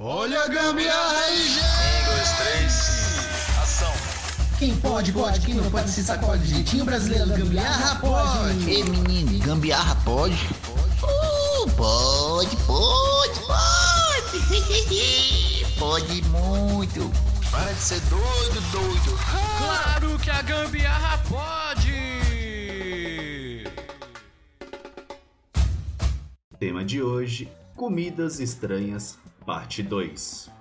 Olha a gambiarra aí, gente! Um, dois, três, ação! Quem pode, pode, quem não pode se sacode. Jeitinho brasileiro, gambiarra pode! Ei, menino, gambiarra pode? Uh, pode, pode, pode! pode muito! Para de ser doido, doido! Claro que a gambiarra pode! Tema de hoje: Comidas estranhas, parte 2.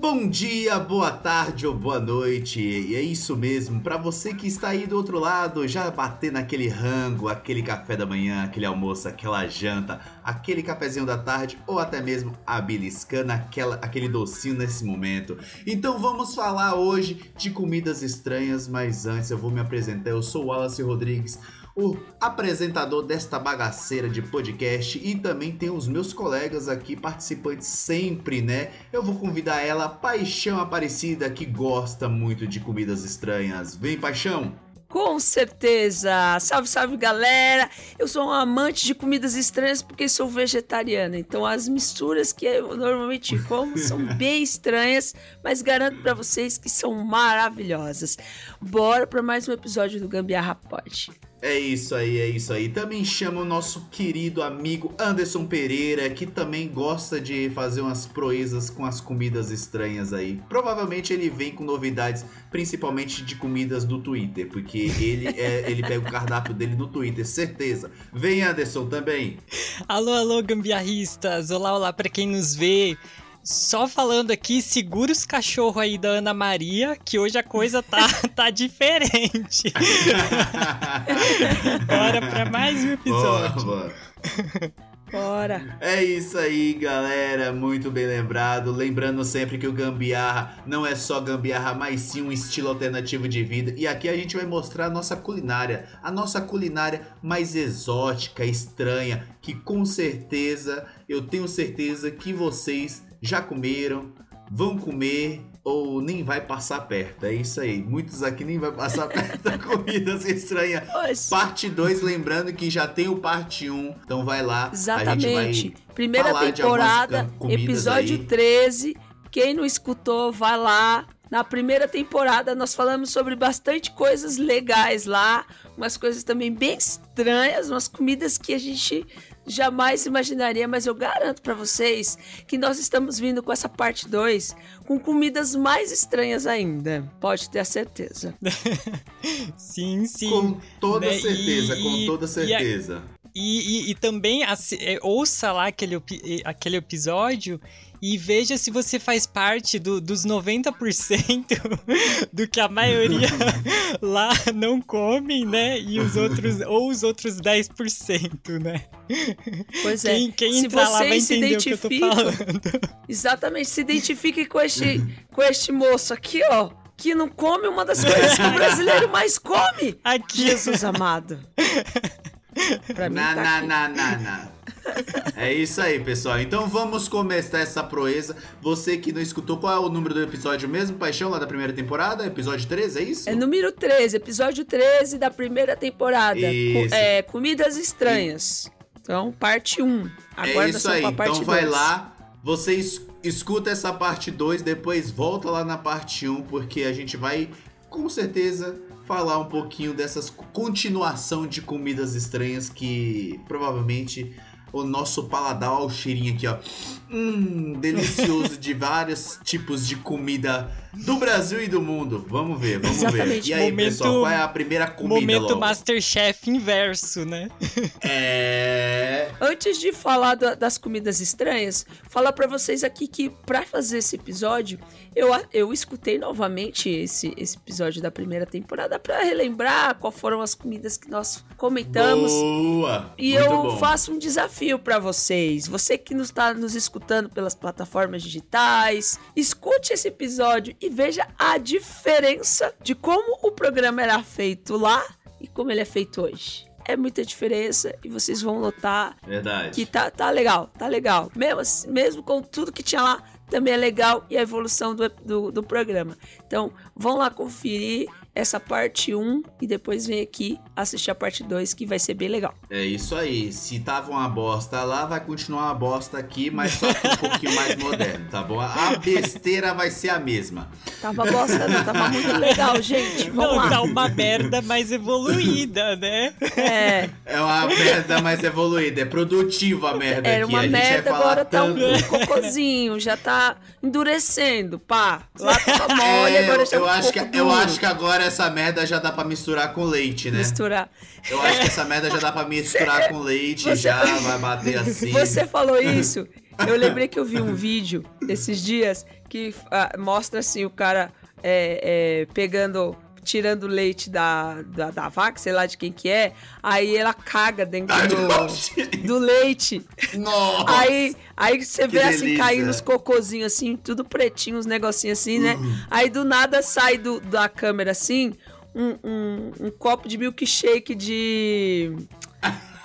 Bom dia, boa tarde ou boa noite. E é isso mesmo, para você que está aí do outro lado, já bater naquele rango, aquele café da manhã, aquele almoço, aquela janta, aquele cafezinho da tarde ou até mesmo a beliscando aquela, aquele docinho nesse momento. Então vamos falar hoje de comidas estranhas, mas antes eu vou me apresentar. Eu sou Wallace Rodrigues o apresentador desta bagaceira de podcast e também tem os meus colegas aqui participantes sempre, né? Eu vou convidar ela, Paixão Aparecida, que gosta muito de comidas estranhas. Vem, Paixão! Com certeza! Salve, salve galera! Eu sou um amante de comidas estranhas porque sou vegetariana, então as misturas que eu normalmente como são bem estranhas, mas garanto para vocês que são maravilhosas. Bora para mais um episódio do Gambiarra Pod. É isso aí, é isso aí. Também chama o nosso querido amigo Anderson Pereira, que também gosta de fazer umas proezas com as comidas estranhas aí. Provavelmente ele vem com novidades, principalmente de comidas do Twitter, porque ele é, ele pega o cardápio dele do Twitter, certeza. Vem Anderson também. Alô, alô, gambiarristas. Olá, olá para quem nos vê. Só falando aqui, segura os cachorros aí da Ana Maria, que hoje a coisa tá, tá diferente. Bora pra mais um episódio. Boa, boa. Bora! É isso aí, galera. Muito bem lembrado. Lembrando sempre que o gambiarra não é só gambiarra, mas sim um estilo alternativo de vida. E aqui a gente vai mostrar a nossa culinária, a nossa culinária mais exótica, estranha, que com certeza, eu tenho certeza que vocês já comeram, vão comer ou nem vai passar perto. É isso aí. Muitos aqui nem vai passar perto da comidas estranhas. Oxe. Parte 2, lembrando que já tem o parte 1. Um, então vai lá. Exatamente. vai Primeira temporada, episódio aí. 13. Quem não escutou, vai lá. Na primeira temporada, nós falamos sobre bastante coisas legais lá, umas coisas também bem estranhas, umas comidas que a gente jamais imaginaria, mas eu garanto pra vocês que nós estamos vindo com essa parte 2 com comidas mais estranhas ainda. Pode ter a certeza. Sim, sim. Com toda Né, certeza, e- com toda a- certeza. E, e- e também assi- é, ouça lá aquele, aquele episódio e veja se você faz parte do- dos 90% do que a maioria lá não come, né? E os outros, ou os outros 10%, né? Pois é. Quem, quem Se entrar lá vai entender o que eu tô falando. Exatamente, se identifique com este, com este moço aqui, ó, que não come uma das coisas que o brasileiro mais come. Aqui. Jesus amado. Pra mim, Na, tá na, na, na, na. É isso aí, pessoal. Então vamos começar essa proeza. Você que não escutou, qual é o número do episódio mesmo, Paixão, lá da primeira temporada? Episódio 13, é isso? É número 13, episódio 13 da primeira temporada. Isso. Co- é, comidas estranhas. Então, parte 1. É Aguarda isso aí. Então vai 2. lá, você es- escuta essa parte 2, depois volta lá na parte 1, porque a gente vai com certeza falar um pouquinho dessas continuação de comidas estranhas que provavelmente o nosso paladar, o cheirinho aqui, ó. Hum, delicioso de vários tipos de comida do Brasil e do mundo. Vamos ver, vamos ver. Exatamente. E aí, Momento- pessoal, qual é a primeira comida Momento logo? Masterchef inverso, né? É... Antes de falar da- das comidas estranhas, falar pra vocês aqui que pra fazer esse episódio, eu, eu escutei novamente esse, esse episódio da primeira temporada pra relembrar quais foram as comidas que nós comentamos. Boa! E Muito eu bom. faço um desafio pra vocês. Você que nos está nos escutando pelas plataformas digitais, escute esse episódio e veja a diferença de como o programa era feito lá e como ele é feito hoje. É muita diferença e vocês vão notar Verdade. que tá, tá legal, tá legal. Mesmo, assim- mesmo com tudo que tinha lá, também é legal e a evolução do, do, do programa. Então, vão lá conferir essa parte 1 e depois vem aqui assistir a parte 2, que vai ser bem legal. É isso aí. Se tava uma bosta lá, vai continuar uma bosta aqui, mas só que um pouquinho mais moderno, tá bom? A besteira vai ser a mesma. Tava bosta, não, tava muito legal, gente. Vamos Não, lá. tá uma merda mais evoluída, né? É, É uma merda mais evoluída, é produtiva a merda era aqui. uma a gente merda, vai falar agora tá um tanto. cocôzinho, já tá endurecendo, pá. Lá tava mole, É, agora já eu, ficou acho que, eu acho que agora essa merda já dá pra misturar com leite, né? Misturar. Eu acho que essa merda já dá pra misturar com leite, Você- já vai bater assim. Você falou isso. Eu lembrei que eu vi um vídeo esses dias que ah, mostra assim o cara é, é, pegando, tirando leite da, da, da vaca, sei lá de quem que é. Aí ela caga dentro Ai, do, do leite. Nossa! Aí, aí você vê assim, delícia. caindo os cocôzinhos assim, tudo pretinho, uns negocinhos assim, né? Uhum. Aí do nada sai do, da câmera assim. Um, um, um copo de milkshake de,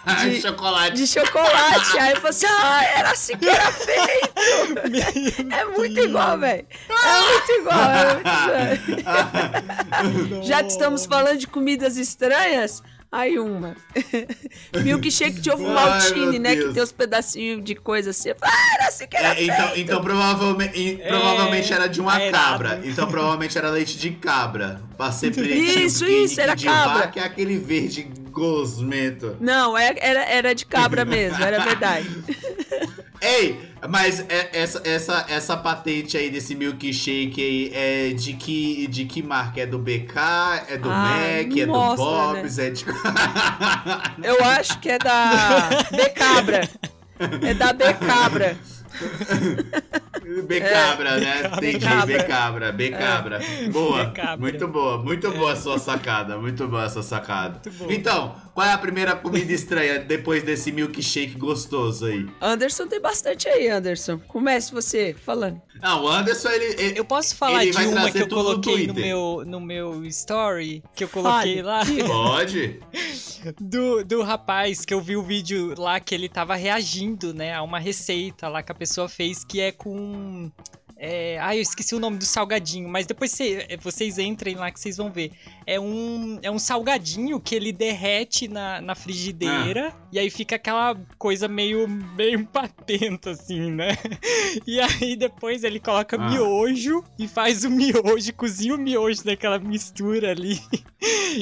de- chocolate. de chocolate. Aí eu falei assim: ah, era assim que era feito. É muito igual, velho. É muito igual. É muito igual. Já que estamos falando de comidas estranhas, aí uma. Milkshake de ovo Ai, maltine, né? Que Deus. tem uns pedacinhos de coisa assim. Ah, era assim que era É, então, feito. então provavelmente, provavelmente era de uma é cabra. errado. Então provavelmente era leite de cabra. Pra ser pretinho. Isso, isso, era de cabra. vaca é aquele verde gosmento. Não, é- era, era de cabra mesmo, era verdade. Ei, mas é- essa, essa, essa patente aí desse milkshake aí é de que, de que marca? É do BK? É do Ah, Mac? É do mostra, Bob's? É de... Eu acho que é da Becabra. É da Becabra. Becabra, né? Entendi, Becabra. Becabra, Becabra. Boa, Becabra. muito boa, muito boa a sua sacada, muito boa a sua sacada. Então, qual é a primeira comida estranha depois desse milkshake gostoso aí? Anderson tem bastante aí, Anderson. Comece você falando. Ah, o Anderson, ele... ele- Eu posso falar Ele de uma que eu no coloquei no, Twitter. meu, no meu story, que eu coloquei Fale. lá, Pode? do, do rapaz que eu vi o vídeo lá que ele tava reagindo, né, a uma receita lá que a pessoa fez que é com. É, ah, eu esqueci o nome do salgadinho, mas depois cê- é, vocês entrem lá que vocês vão ver. É um, é um salgadinho que ele derrete na, na frigideira e aí fica aquela coisa meio, meio patenta, assim, né? E aí depois ele coloca Ah. miojo e faz o miojo, cozinha o miojo naquela mistura ali.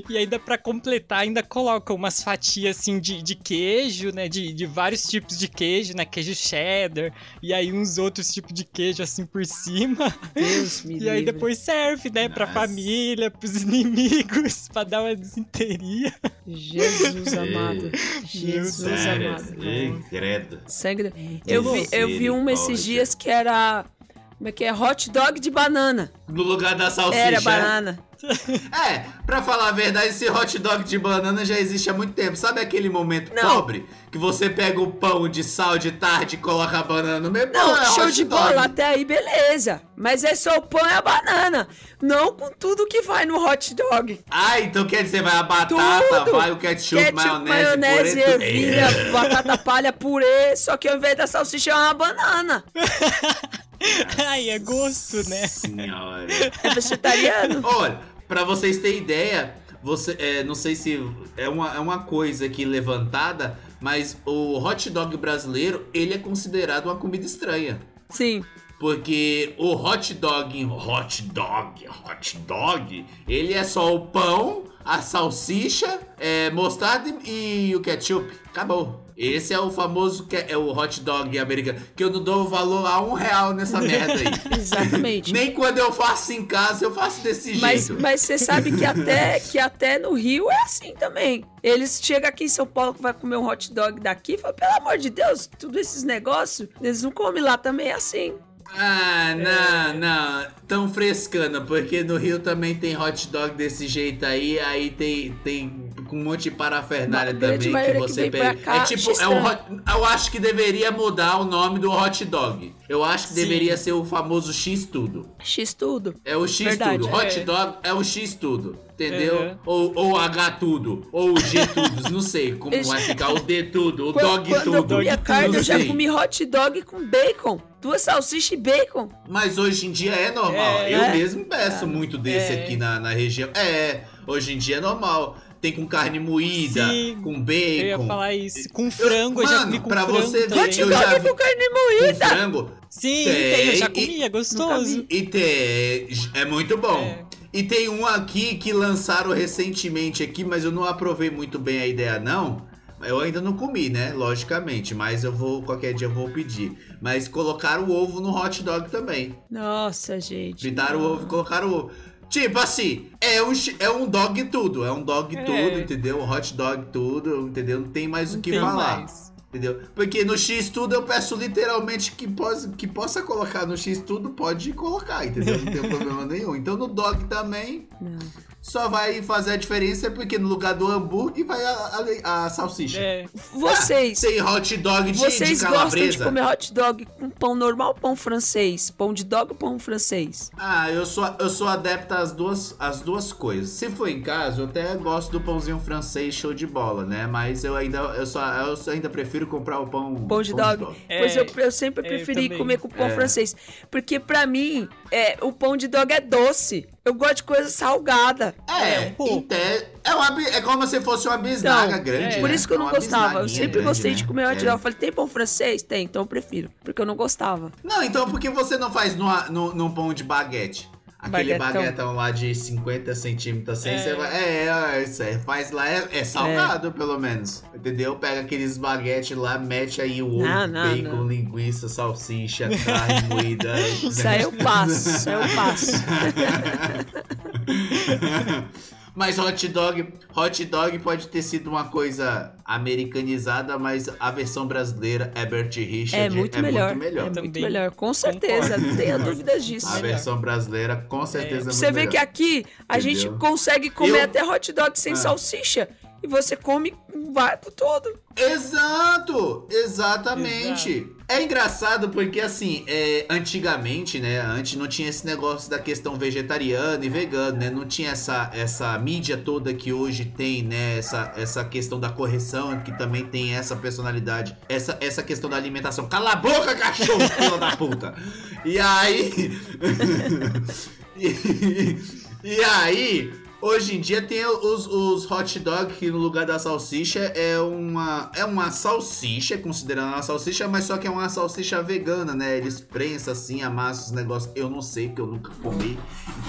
E ainda pra completar, ainda coloca umas fatias assim de, de queijo, né? De, de vários tipos de queijo, né? Queijo cheddar. E aí uns outros tipos de queijo assim por cima. Deus me E aí livre. depois serve, né? Pra Nossa. família, pros inimigos, pra dar uma desinteria. Jesus amado. Jesus Sério? amado. Sangue. Eu vi, eu vi uma esses dias que era. Como é que é? Hot dog de banana. No lugar da salsicha. Era banana. É, pra falar a verdade, esse hot dog de banana já existe há muito tempo. Sabe aquele momento Não. pobre? Que você pega o pão de sal de tarde e coloca a banana no meio? Não, Pô, é show de dog. bola, até aí beleza. Mas é só o pão e a banana. Não com tudo que vai no hot dog. Ah, então quer dizer, vai a batata, Tudo. vai o ketchup, Ketchup, maionese, maionese, purê, ervilha, batata palha, purê. Só que ao invés da salsicha é uma banana. Ai, é gosto, né? Senhora. É vegetariano? Olha, pra vocês terem ideia, você, é, não sei se é uma, é uma coisa aqui levantada, mas o hot dog brasileiro, ele é considerado uma comida estranha. Sim. Porque o hot dog, hot dog, hot dog, ele é só o pão, a salsicha, é, mostarda e o ketchup. Acabou. Esse é o famoso que é o hot dog americano. Que eu não dou valor a um real nessa merda aí. Exatamente. Nem quando eu faço em casa, eu faço desse Mas, jeito. mas você sabe que até, que até no Rio é assim também. Eles chegam aqui em São Paulo que vai comer um hot dog daqui e falam, pelo amor de Deus, tudo esses negócios, eles não comem lá também é assim. Ah, não, não. Tão frescando, porque no Rio também tem hot dog desse jeito aí, aí tem, tem com um monte de parafernália A grande também que maioria que você pra pega. cá É tipo, é um hot- eu acho que deveria mudar o nome do hot dog. Eu acho que Sim. deveria ser o famoso X tudo. X tudo. É o X Verdade, tudo. Hot é. dog é o X tudo. Entendeu? Uhum. Ou, ou H tudo. Ou o G tudo. Não sei como vai ficar o D tudo. O Quando, dog quando tudo. eu comia carne, eu já comi hot dog com bacon. Duas salsichas e bacon. Mas hoje em dia é normal. É. eu É? mesmo peço muito desse É. aqui na, na região. É, hoje em dia é normal. Tem com carne moída, Sim, com Eu ia bacon. falar isso. Com frango, eu, já Mano, comi com pra frango você ver eu Hot dog com carne Com moída. frango. Sim, Tem, tem, eu já comi, é gostoso. E tem. É muito bom. É. E tem um aqui que lançaram recentemente aqui, mas eu não aprovei muito bem a ideia, não. Eu ainda não comi, né? Logicamente, mas eu vou, qualquer dia eu vou pedir. Mas colocaram o ovo no hot dog também. Nossa, gente. Fritaram o ovo e colocaram o ovo. Tipo assim, é um, é um dog tudo, é um dog É. tudo, entendeu? Um hot dog tudo, entendeu? Não tem mais o que falar. mais. Entendeu? Porque no X tudo eu peço literalmente que, possa, que possa colocar no X tudo, pode colocar, entendeu? Não tem problema nenhum. Então no dog também Não. só vai fazer a diferença porque no lugar do hambúrguer vai a, a- a salsicha. É, Vocês, Tem hot dog de, vocês de gostam calabresa. de comer hot dog com pão normal ou pão francês? Pão de dog ou pão francês? Ah, eu sou, eu sou adepto às duas, às duas coisas. Se for em casa, eu até gosto do pãozinho francês show de bola, né? Mas eu ainda, eu só, eu ainda prefiro comprar o pão, Pão de dog? É, pois eu, eu sempre é, eu preferi também. comer com pão É. francês. Porque pra mim, é, o pão de dog é doce. Eu gosto de coisa salgada. É, um pouco. em te- é, uma, é como se fosse uma bisnaga Então, grande. é. Por né? isso que eu É não gostava. Eu sempre grande, gostei né? de comer hot É. dog. Eu falei, tem pão francês? Tem, então eu prefiro. Porque eu não gostava. Não, então por que você não faz numa, no, num pão de baguete? Aquele Baguetão. baguetão lá de 50 centímetros assim, É. você vai. É, é, você faz lá, é, é salgado pelo menos. Entendeu? Pega aqueles baguetes lá, mete aí o ovo, Não, não, bacon, não. linguiça, salsicha, carne moída. Isso aí eu passo, isso aí eu passo. Mas hot dog, hot dog pode ter sido uma coisa americanizada, mas a versão brasileira é Bert Richard É muito melhor. muito melhor. É muito Também melhor, com certeza. Não tenha dúvidas disso. A versão brasileira com certeza é, muito Você vê melhor. que aqui a gente Entendeu? consegue comer Eu- até hot dog sem Ah. salsicha. E você come um vapo todo. Exato! Exatamente! É engraçado porque, assim, é, antigamente, né? Antes não tinha esse negócio da questão vegetariana e vegana, né? Não tinha essa, essa mídia toda que hoje tem, né? Essa, essa questão da correção, que também tem essa personalidade, essa, essa questão da alimentação. Cala a boca, cachorro, filha da puta! E aí. e, e aí. Hoje em dia tem os, os hot dog que no lugar da salsicha é uma é uma salsicha, considerando uma salsicha, mas só que é uma salsicha vegana, né? Eles prensam assim, amassam os negócios. Eu não sei, porque eu nunca comi,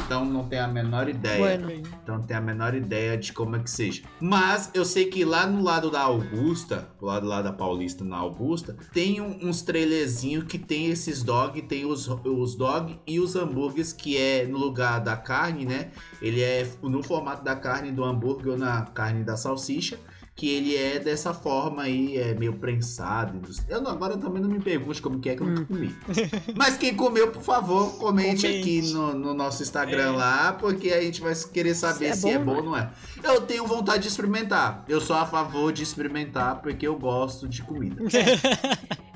então não tenho a menor ideia. Bueno. Então não tenho a menor ideia de como é que seja. Mas eu sei que lá no lado da Augusta, do lado lá da Paulista na Augusta, tem um- uns trailerzinhos que tem esses dog, tem os, os dog e os hambúrgueres que é no lugar da carne, né? Ele é no formato da carne do hambúrguer ou na carne da salsicha. Que ele é dessa forma aí, é meio prensado. Eu não, agora também não me pergunte como que é que eu nunca comi. Mas quem comeu, por favor, comente, Comente. aqui no, no nosso Instagram É. lá, porque a gente vai querer saber Se se é é bom, bom ou não é. Eu tenho vontade de experimentar. Eu sou a favor de experimentar porque eu gosto de comida.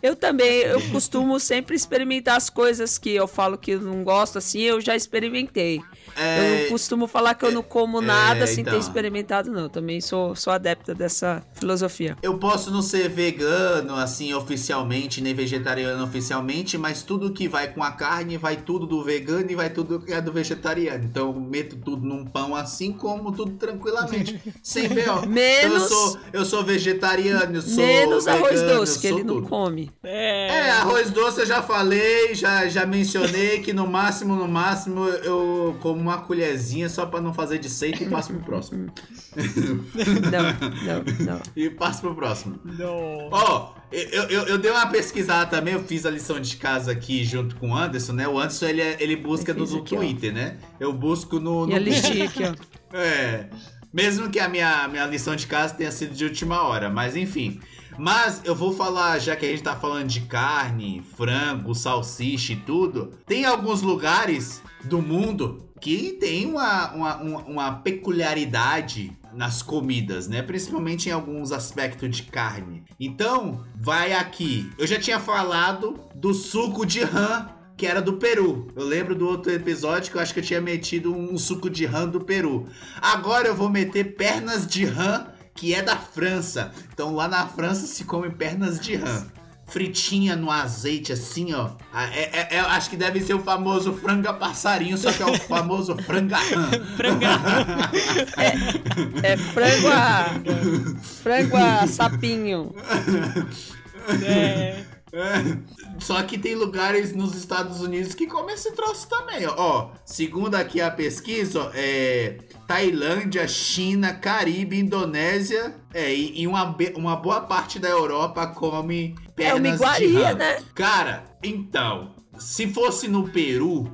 Eu também, eu costumo sempre experimentar as coisas que eu falo que eu não gosto, assim, eu já experimentei. Eu É, não costumo falar que eu não como nada é, sem então. ter experimentado, não. Também sou, sou adepta dessa filosofia. Eu posso não ser vegano, assim, oficialmente, nem vegetariano oficialmente, mas tudo que vai com a carne, vai tudo do vegano e vai tudo que é do vegetariano. Então eu meto tudo num pão assim, como tudo tranquilamente, sem B.O. Então, eu Menos, sou, eu sou vegetariano, eu sou menos arroz vegano, doce, eu que ele não tudo. come. É, É, arroz doce eu já falei, já, já mencionei que no máximo, no máximo, eu como uma colherzinha só pra não fazer de seito e passo pro próximo. Não, não, não. E passo pro próximo. não. Ó, eu, eu, eu dei uma pesquisada também, eu fiz a lição de casa aqui junto com o Anderson, né? O Anderson, ele, é- ele busca Eu no, aqui, ó. Twitter, né? Eu busco no... E no a listinha aqui, ó. É. Mesmo que a minha, minha lição de casa tenha sido de última hora, mas enfim. Mas eu vou falar, já que a gente tá falando de carne, frango, salsicha e tudo, tem alguns lugares do mundo que tem uma, uma, uma, uma peculiaridade nas comidas, né? Principalmente em alguns aspectos de carne. Então, vai aqui. Eu já tinha falado do suco de rã que era do Peru. Eu lembro do outro episódio que eu acho que eu tinha metido um suco de rã do Peru. Agora eu vou meter pernas de rã, que é da França. Então lá na França se come pernas de rã. Fritinha no azeite, assim, ó. É, é- é- acho que deve ser o famoso franga passarinho, só que é o famoso franga rã. É frango a. frango a sapinho. É. É. Só que tem lugares nos Estados Unidos que comem esse troço também, ó. Ó, segundo aqui a pesquisa, ó, é Tailândia, China, Caribe, Indonésia, é, e, e uma, uma boa parte da Europa come É pernas de iguaria, rã. né? Cara, então, se fosse no Peru,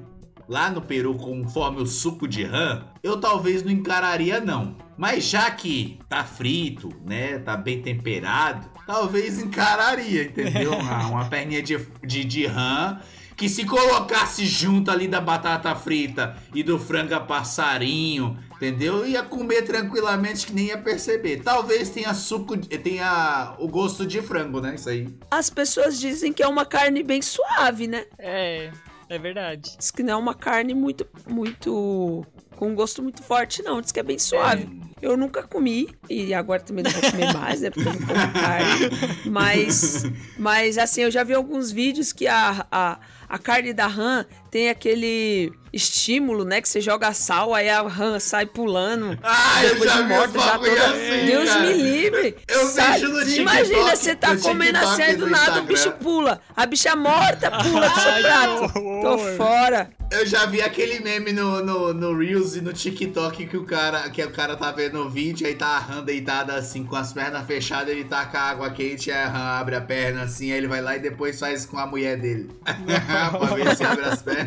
lá no Peru conforme o suco de rã, eu talvez não encararia não. Mas já que tá frito, né, tá bem temperado, talvez encararia, entendeu? Uma, uma perninha de, de, de rã que se colocasse junto ali da batata frita e do franga passarinho, entendeu? Ia comer tranquilamente que nem ia perceber. Talvez tenha suco, tenha o gosto de frango, né? Isso aí. As pessoas dizem que é uma carne bem suave, né? É, é verdade. Diz que não é uma carne muito, muito. Com um gosto muito forte, não. Diz que é bem suave. Eu nunca comi, e agora também não vou comer mais, né? Porque eu não como carne. Mas, mas assim, eu já vi alguns vídeos que a, a, a carne da rã tem aquele estímulo, né? Que você joga sal, aí a rã sai pulando. Ah, eu já de vi já toda. assim, Deus cara. me livre. Eu Sabe? vejo no TikTok, Imagina, você tá comendo assim, e do nada o bicho pula. A bicha morta pula do seu prato. Tô fora. Eu já vi aquele meme no, no, no Reels e no TikTok que o cara que o cara tá vendo o vídeo, aí tá a rã deitada assim, com as pernas fechadas, ele taca água quente, aí a rã abre a perna assim, aí ele vai lá e depois faz com a mulher dele. pra ver se abre as pernas.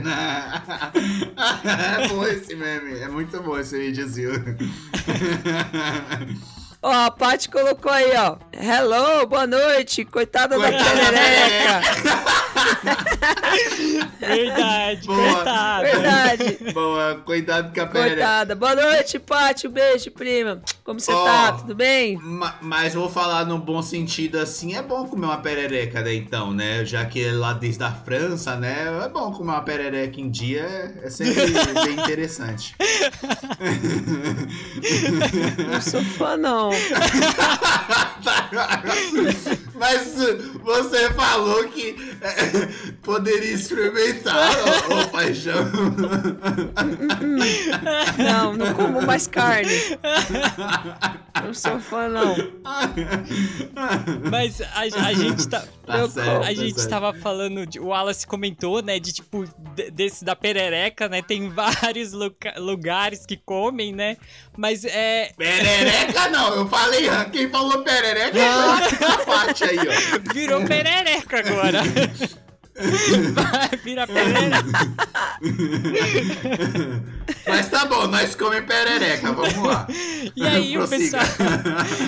É bom esse meme, é muito bom esse videozinho. Ó, a Paty colocou aí, ó. Hello, boa noite. Coitada da Coitada da perereca. Verdade, Boa. coitada. Verdade. Boa, cuidado com a perereca. Coitada. Boa noite, Paty. Um beijo, prima. Como você Ó. tá? Tudo bem? Ma- Mas vou falar no bom sentido assim, é bom comer uma perereca, né? Então, né? Já que é lá desde a França, né? É bom comer uma perereca em dia, é sempre bem interessante. Não sou fã, não. Mas você falou que é, poderia experimentar, ô, ô paixão. Não, não como mais carne. Não sou fã, não. Mas a, a gente tá. Tá Eu certo. A tá gente certo. tava falando, de, o Wallace comentou, né, de tipo, de- desse da perereca, né, tem vários lugares que comem, né, mas é, Perereca não, eu falei, quem falou perereca foi a parte aí, ó. virou perereca agora. Vai virar perereca. Mas tá bom, nós comemos perereca, vamos lá. E aí o pessoal,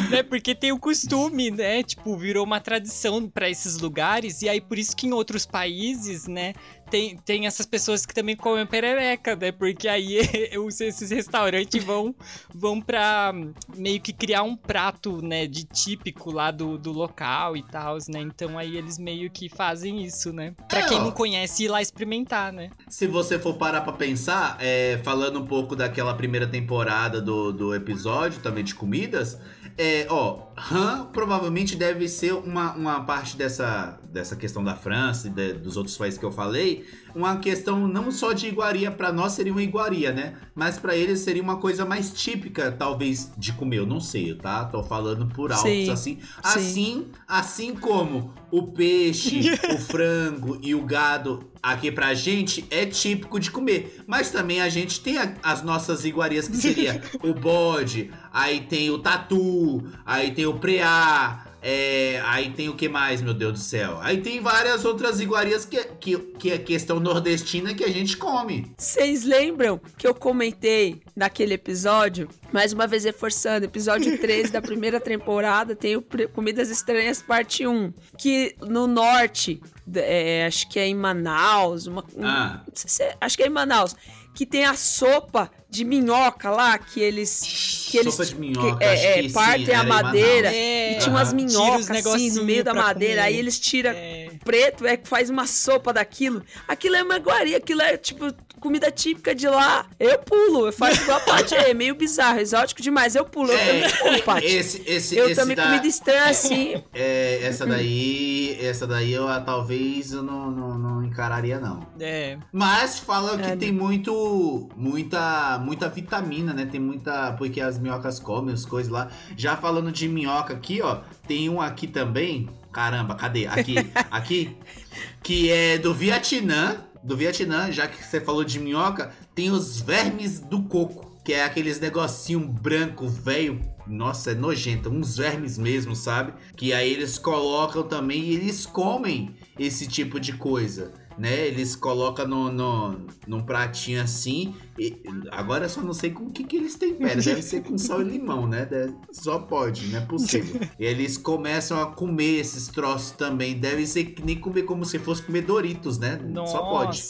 né, porque tem o costume, né, tipo, virou uma tradição pra esses lugares, e aí por isso que em outros países, né, tem, tem essas pessoas que também comem perereca, né, porque aí esses restaurantes vão, vão pra meio que criar um prato, né, de típico lá do, do local e tal, né, então aí eles meio que fazem isso, né, pra É, quem ó. não conhece ir lá experimentar, né. Se você for parar pra pensar, é, falando um pouco daquela primeira temporada do, do episódio, também de comidas, é, ó, rã provavelmente deve ser uma, uma parte dessa, dessa questão da França e de- dos outros países que eu falei, uma questão não só de iguaria, pra nós seria uma iguaria, né? Mas pra eles seria uma coisa mais típica, talvez, de comer, eu não sei, tá? Tô falando por altos, Sim, assim. Assim, assim como o peixe, o frango e o gado aqui pra gente é típico de comer. Mas também a gente tem a- as nossas iguarias que seria o bode, aí tem o tatu, aí tem o preá, é, aí tem o que mais, meu Deus do céu? Aí tem várias outras iguarias que, que, que é questão nordestina que a gente come. Vocês lembram que eu comentei naquele episódio, mais uma vez reforçando, episódio 13 da primeira temporada, tem o Comidas Estranhas parte 1, que no norte é, acho que é em Manaus, uma, um- Ah. não sei se é- acho que é em Manaus, que tem a sopa de minhoca lá, que eles... Que eles Sopa de minhoca, que, é, é, que sim, partem era a madeira. É, e tinha umas minhocas assim no meio da madeira, comer. aí eles tiram É. preto, é que faz uma sopa daquilo. Aquilo é uma iguaria, aquilo é tipo comida típica de lá. Eu pulo, eu faço igual a Paty, é meio bizarro, exótico demais. Eu pulo, eu também pulo, Paty. Esse, esse, Eu esse também da- comida estranha assim. É, essa daí, essa daí eu ah, talvez eu não, não, não encararia não. É. Mas falam que É, tem muito, muita, muita vitamina, né? Tem muita, porque as minhocas comem as coisas lá. Já falando de minhoca aqui, ó, tem um aqui também. Caramba, cadê? Aqui, aqui, que é do Vietnã, do Vietnã. Já que você falou de minhoca, tem os vermes do coco, que é aqueles negocinho branco velho. Nossa, é nojento, uns vermes mesmo, sabe? Que aí eles colocam também e eles comem esse tipo de coisa né? Eles colocam no, no, num pratinho assim. E agora eu só não sei com o que, que eles temperam. Deve ser com sal e limão, né? Deve- só pode, não é possível. E eles começam a comer esses troços também. Deve ser que nem comer como se fosse comer Doritos, né? Nossa. Só pode.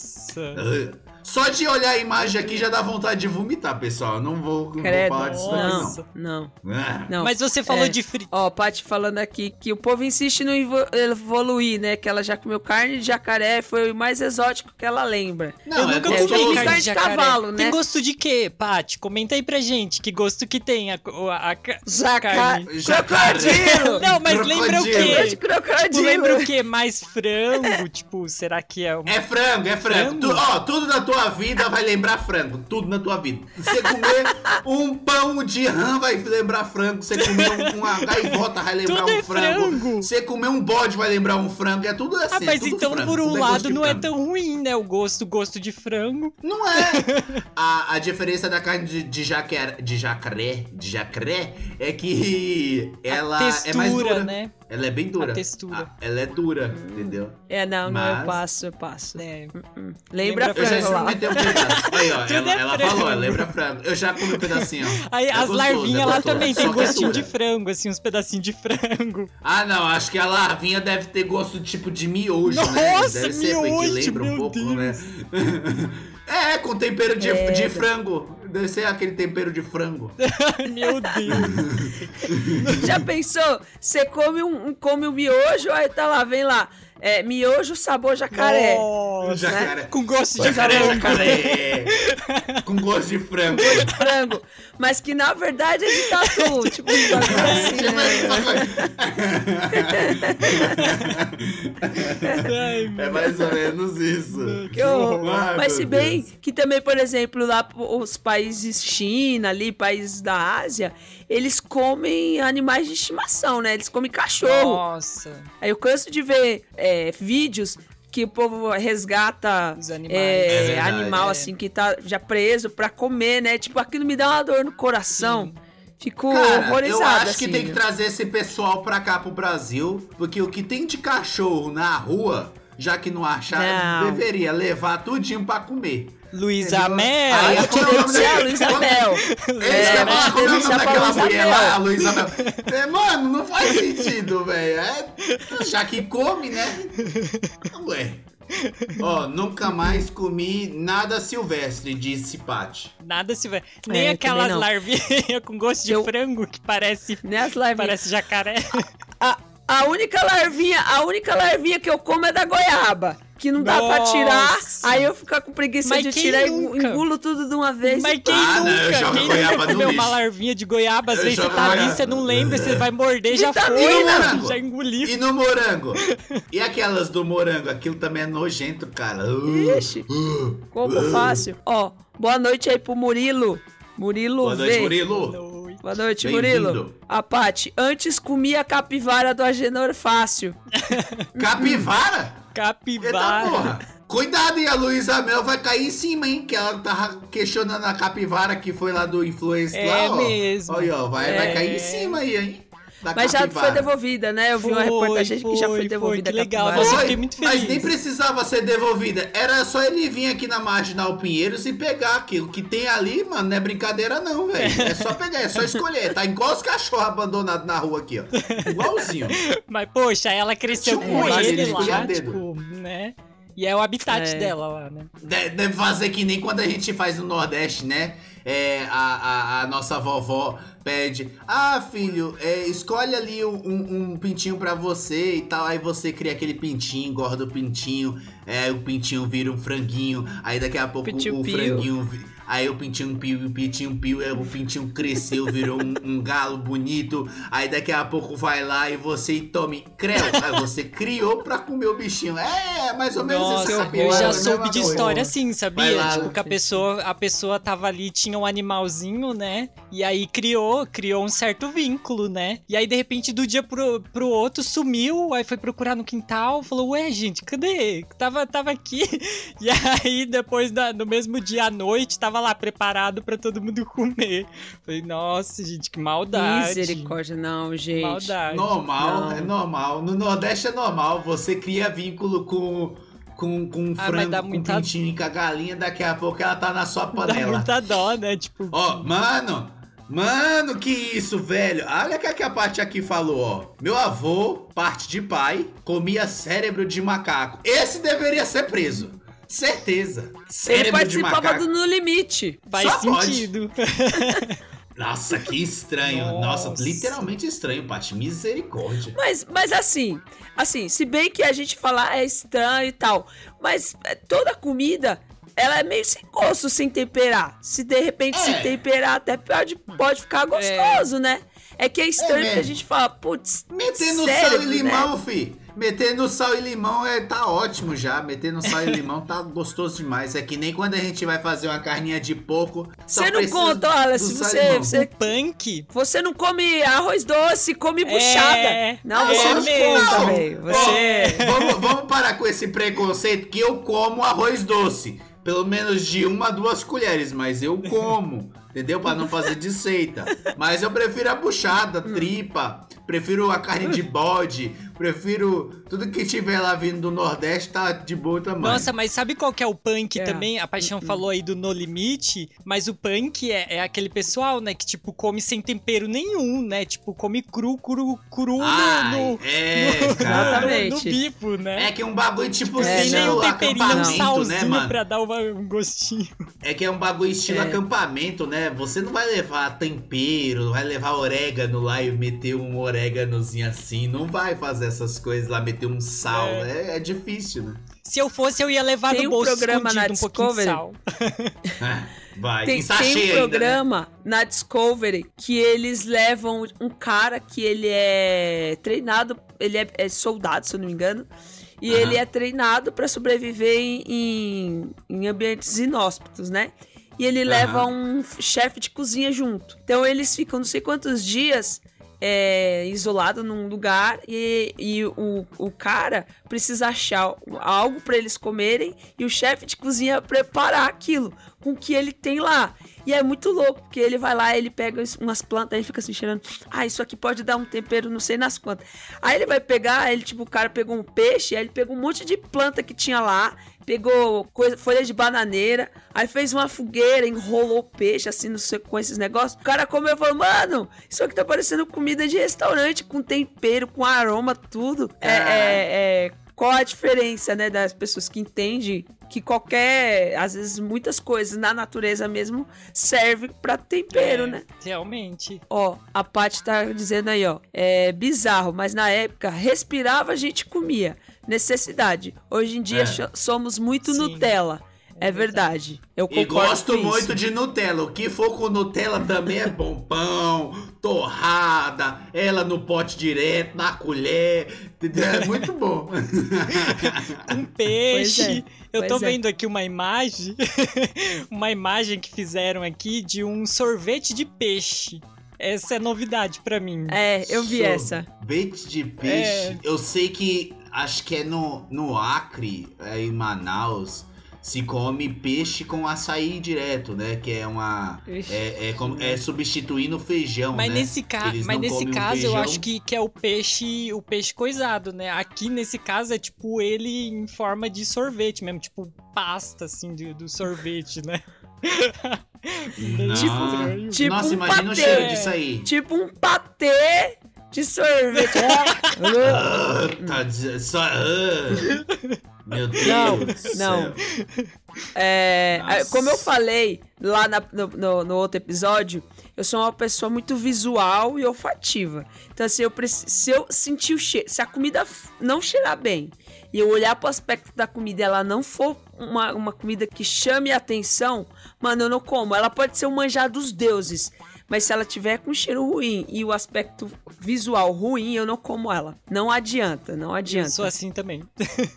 Só de olhar a imagem aqui já dá vontade de vomitar, pessoal. Não vou, não vou Credo. falar disso daqui, não. Não, Ah, não. Mas você falou É. de fri... Ó, Paty falando aqui que o povo insiste em não evo- evoluir, né? Que ela já comeu carne de jacaré, foi o mais exótico que ela lembra. Não, eu é nunca gostei de Carne de de jacaré. cavalo, né? Tem gosto de quê, Paty? Comenta aí pra gente. Que gosto que tem a, a, a ca- Jaca... carne? Jacaré. Crocodilo! Não, mas lembra o Crocodilo. Gosto de quê? crocodilo! Tipo, lembra o quê? Mais frango? tipo, será que é... Um... É frango, é frango. Frango? Tu- ó, tudo na tua vida vai lembrar frango. Tudo na tua vida. Você comer um pão de rã vai lembrar frango. Você comer um- uma gaivota vai lembrar Tudo um é frango. Você comer um bode vai lembrar um frango. É tudo assim. Ah, mas é então, frango, por um tudo é lado, de não é tão ruim, né? O gosto, gosto de frango. Não é. A, a diferença da carne de, de, jacaré, de jacaré, de jacaré é que ela textura, é mais dura. né? Ela é bem dura. A textura. Ah, ela é dura, entendeu? É, não, não, Mas- eu passo, eu passo. É. Hum. Lembra, Lembra Eu já frango lá. experimentei um pedaço. Aí, ó, ela, é ela falou, ela lembra frango. Eu já comi um pedacinho, ó. Aí É as gostoso, larvinhas é lá gostoso. também tem é gostinho de frango, assim, uns pedacinhos de frango. Ah, não, acho que a larvinha deve ter gosto tipo de miojo, né? Nossa, Deve ser porque miojo, lembra um pouco, Deus. né? é, com tempero de, É. de frango. Deve ser aquele tempero de frango. Meu Deus. Já pensou? Você come um, come um miojo, aí tá lá, vem lá. É, miojo sabor jacaré. Nossa. Jacaré. Com gosto de Jacaré, frango. jacaré. com gosto de frango. frango. Mas que na verdade é de tatu. tipo, um assim, né? é mais ou menos isso. Que horror. Ai, Mas se bem Deus. que também, por exemplo, lá os países China, ali, países da Ásia, eles comem animais de estimação, né? Eles comem cachorro. Nossa. Aí eu canso de ver é, vídeos que o povo resgata Os animais. é, É verdade, animal é. assim que tá já preso pra comer, né? Tipo, aquilo me dá uma dor no coração. Fico Cara, horrorizada. eu acho assim. que tem que trazer esse pessoal pra cá pro Brasil, porque o que tem de cachorro na rua, já que não acharam, deveria levar tudinho pra comer. Luísa Entendeu? Mel. Aí, Vou te Como é o nome denunciar, dele? Luísa Como- Mel. Eles É, vai é nome denunciar pra daquela Luísa mulher Mel. lá, a Luísa Mel. É, mano, não faz sentido, velho. É, já que come, né? Ué. Ó, nunca mais comi nada silvestre, disse Paty. Nada se vai. Nem É, aquelas larvinhas com gosto de Eu- frango que parece, Né, as larvinhas. parece jacaré. A, a única larvinha, a única larvinha que eu como é da goiaba. Que não dá pra tirar. Aí eu fico com preguiça Mas de tirar e nunca? engulo tudo de uma vez. Mas quem Ah, não, eu nunca? jogo quem goiaba nunca comeu uma larvinha de goiaba? Às vezes você tá ali, você não lembra, você vai morder, já foi, E já engoliu. E no morango? E aquelas do morango? Aquilo também é nojento, cara. Uh, Ixi, como fácil. Ó, boa noite aí pro Murilo. Murilo Boa noite, V. Murilo. Boa noite. Murilo. A Paty, antes comia capivara do Agenor fácil. Capivara? Eita Capivara. porra. Cuidado, e a Luísa Mel vai cair em cima, hein? Que ela tava questionando a capivara que foi lá do influencer É lá, ó. mesmo. Olha, ó, vai, É. vai cair em cima aí, hein? Da Mas já capivara. foi devolvida, né? Eu vi uma Foi, reportagem que já foi foi, devolvida. foi, legal. capivara. Nossa, eu Foi, fiquei muito Mas feliz. nem precisava ser devolvida. Era só ele vir aqui na Marginal Pinheiros e pegar aquilo que tem ali, mano. Não é brincadeira, não, velho. É só pegar, é só escolher. Tá igual os cachorros abandonados na rua aqui, ó. Igualzinho. Mas, poxa, ela cresceu com ele eles lá, dedo. tipo, né? E é o habitat É. dela lá, né? De- Deve fazer que nem quando a gente faz no Nordeste, né? É, a, a, a nossa vovó pede: Ah, filho, é, escolhe ali um, um- pintinho pra você e tal. Aí você cria aquele pintinho, engorda o pintinho. É, o pintinho vira um franguinho. Aí daqui a pouco Pitiu o franguinho. vi- Aí o pintinho pio, o pintinho pio, é, o pintinho cresceu, virou um, um galo bonito. Aí daqui a pouco vai lá e você tome creu. Aí você criou pra comer o bichinho. É, mais ou menos Nossa, esse eu já é soube de história assim, sabia? lá. Tipo, que a pessoa, a pessoa tava ali, tinha um animalzinho, né? E aí criou, criou um certo vínculo, né? E aí, de repente, do dia pro, pro outro, sumiu, aí foi procurar no quintal, falou, ué, gente, cadê? Tava, tava aqui. E aí, depois, da- no mesmo dia à noite, tava lá preparado pra todo mundo comer. Falei, nossa, gente, que maldade. Misericórdia, não, gente. Maldade. Normal, Não. é normal. No Nordeste é normal. Você cria vínculo com, com, com um Ah, frango, dá com muita- pintinho e com a galinha. Daqui a pouco ela tá na sua Dá panela. muita dó, né? Tipo, Ó, mano, mano, que isso, velho. Olha o que, que a parte aqui falou, ó. Meu avô, parte de pai, comia cérebro de macaco. Esse deveria ser preso. Certeza. Ele Cérebro de participava macaco. do No Limite. faz só pode. sentido. Nossa, que estranho. Nossa, Nossa. literalmente estranho, Paty. Misericórdia. Mas, mas assim, assim, se bem que a gente falar é estranho e tal, mas é, toda comida, ela é meio sem gosto, sem temperar. Se de repente se É. temperar, até pode, pode ficar gostoso, né? É que é estranho mesmo. que a gente fala, putz, cérebro, sal e né? limão, fi. Meter no sal e limão é, tá ótimo já. Meter no sal e limão tá gostoso demais. É que nem quando a gente vai fazer uma carninha de porco. Você não conta, se você, você, Punk você não come arroz doce, come buchada. É, não, é você não mesmo. conta, velho. Você... Vamos, vamos parar com esse preconceito que eu como arroz doce. Pelo menos de uma a duas colheres, mas eu como. Entendeu? Pra não fazer de seita. Mas eu prefiro a buchada, tripa. Prefiro a carne de bode. Prefiro tudo que tiver lá vindo do Nordeste tá de bom tamanho. Nossa, mas sabe qual que é o punk É. também? A Paixão falou aí do No Limite, mas o punk é, é aquele pessoal, né, que tipo come sem tempero nenhum, né? Tipo, come cru, cru, cru no- Ai, no, é, no. Exatamente. no bico, né? É que é um bagulho tipo É, sem estilo nenhum temperinho, um acampamento, salzinho né, mano? pra dar uma- um gostinho. É que é um bagulho estilo É. acampamento, né? Você não vai levar tempero, não vai levar orégano lá e meter um oréganozinho assim. Não vai fazer essas coisas lá, meter um sal. É, é difícil, né? Se eu fosse, eu ia levar Tem no um bolso programa escondido na um Discovery. sal. É, vai. Tem, tem um ainda, né? programa na Discovery que eles levam um cara que ele é treinado, ele é, é soldado, se eu não me engano, e Aham. ele é treinado para sobreviver em, em, em ambientes inóspitos, né? E ele leva um chefe de cozinha junto. Então eles ficam não sei quantos dias é, isolado num lugar e, e o, o cara precisa achar algo para eles comerem e o chefe de cozinha preparar aquilo com o que ele tem lá. E é muito louco, porque ele vai lá, ele pega umas plantas, aí fica assim cheirando. Ah, isso aqui pode dar um tempero, não sei nas quantas. Aí ele vai pegar, ele, tipo, o cara pegou um peixe, aí ele pegou um monte de planta que tinha lá, pegou coisa, folha de bananeira, aí fez uma fogueira, enrolou peixe, assim, no com esses negócios. O cara comeu e falou, mano, isso aqui tá parecendo comida de restaurante, com tempero, com aroma, tudo. É, é, é, qual a diferença, né, das pessoas que entendem que qualquer, às vezes, muitas coisas na natureza mesmo serve pra tempero, É, né? Realmente. Ó, a Paty tá dizendo aí, ó. É bizarro, mas na época respirava, a gente comia. Necessidade. Hoje em dia É. somos muito Sim. Nutella. É verdade. Eu E gosto com isso. muito de Nutella. O que for com Nutella também é bom. Pão, torrada, ela no pote direto, na colher. entendeu? É muito bom. Um peixe. Eu tô é. vendo aqui uma imagem. uma imagem que fizeram aqui de um sorvete de peixe. Essa é novidade pra mim. É, eu vi essa. Sorvete de peixe. É. Eu sei que acho que é no, no Acre, é, em Manaus, se come peixe com açaí direto, né? Que é uma. É, é, como- é substituindo o feijão. Mas né? nesse, ca... Mas nesse o caso eu feijão. acho que, que é o peixe o peixe coisado, né? Aqui nesse caso é tipo ele em forma de sorvete mesmo, tipo pasta assim do, do sorvete, né? Tipo- tipo Nossa, um imagina o patê. cheiro disso aí. Tipo um patê de sorvete. É. Tá diz- só, ah. Meu Deus Não, não. É, Nossa. como eu falei lá na- no, no- outro episódio, eu sou uma pessoa muito visual e olfativa. Então, assim, eu preci- se eu sentir o cheiro, se a comida não cheirar bem e eu olhar pro aspecto da comida e ela não for uma, uma comida que chame a atenção, mano, eu não como. Ela pode ser um manjar dos deuses. Mas se ela tiver com cheiro ruim e o aspecto visual ruim, eu não como ela. Não adianta, não Eu adianta. sou assim também.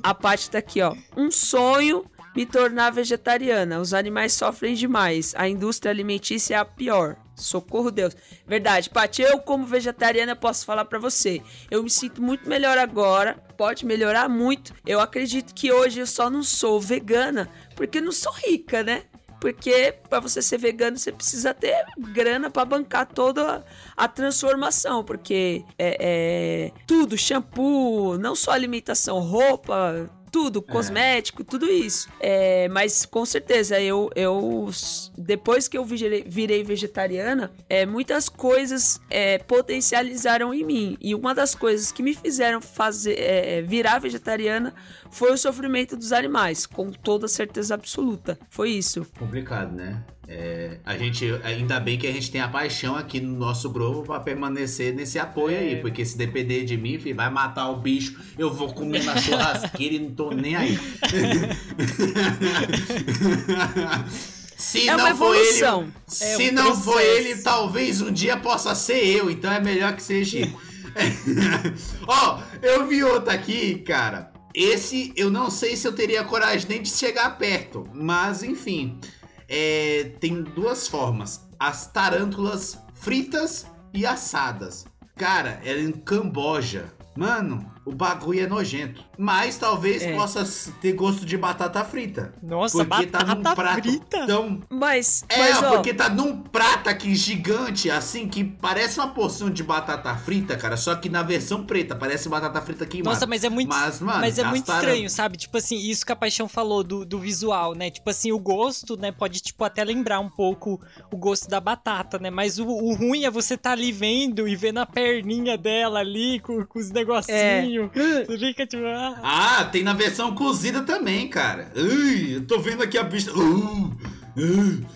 A parte tá aqui, ó. Um sonho me tornar vegetariana. Os animais sofrem demais. A indústria alimentícia é a pior. Socorro Deus. Verdade, Paty, eu como vegetariana posso falar pra você. Eu me sinto muito melhor agora. Pode melhorar muito. Eu acredito que hoje eu só não sou vegana porque eu não sou rica, né? Porque pra você ser vegano você precisa ter grana pra bancar toda a transformação, porque é, é tudo, shampoo, não só alimentação, roupa, tudo, cosmético, tudo isso. É, mas com certeza, eu, eu depois que eu virei, virei vegetariana, é, muitas coisas é, potencializaram em mim. E uma das coisas que me fizeram fazer é, virar vegetariana foi o sofrimento dos animais, com toda certeza absoluta. Foi isso. Complicado, né? É, a gente, ainda bem que a gente tem a paixão aqui no nosso grupo pra permanecer nesse apoio aí, porque se depender de mim, filho, vai matar o bicho, eu vou comer na churrasqueira e não tô nem aí. se É não for ele, se É um não for ele, talvez um dia possa ser eu, então é melhor que seja. Ó, eu vi outra aqui, cara. Esse eu não sei se eu teria coragem nem de chegar perto, mas enfim. É, tem duas formas: as tarântulas fritas e assadas. Cara, ela é em Camboja. Mano, o bagulho é nojento. Mas talvez É. possa ter gosto de batata frita. Nossa, porque tá num batata prato frita? tão Mas, é, mas ó, porque tá num prato aqui gigante, assim, que parece uma porção de batata frita, cara. Só que na versão preta, parece batata frita queimada. Nossa, mas é muito, Mas, mano, mas é muito estranho, sabe? Tipo assim, isso que a Paixão falou do, do visual, né? Tipo assim, o gosto, né? Pode, tipo, até lembrar um pouco o gosto da batata, né? Mas o, o ruim é você tá ali vendo e vendo a perninha dela ali com, com os negocinhos. Você fica tipo, ah, Ah, tem na versão cozida também, cara. Ui, eu tô vendo aqui a bicha. Uh, uh,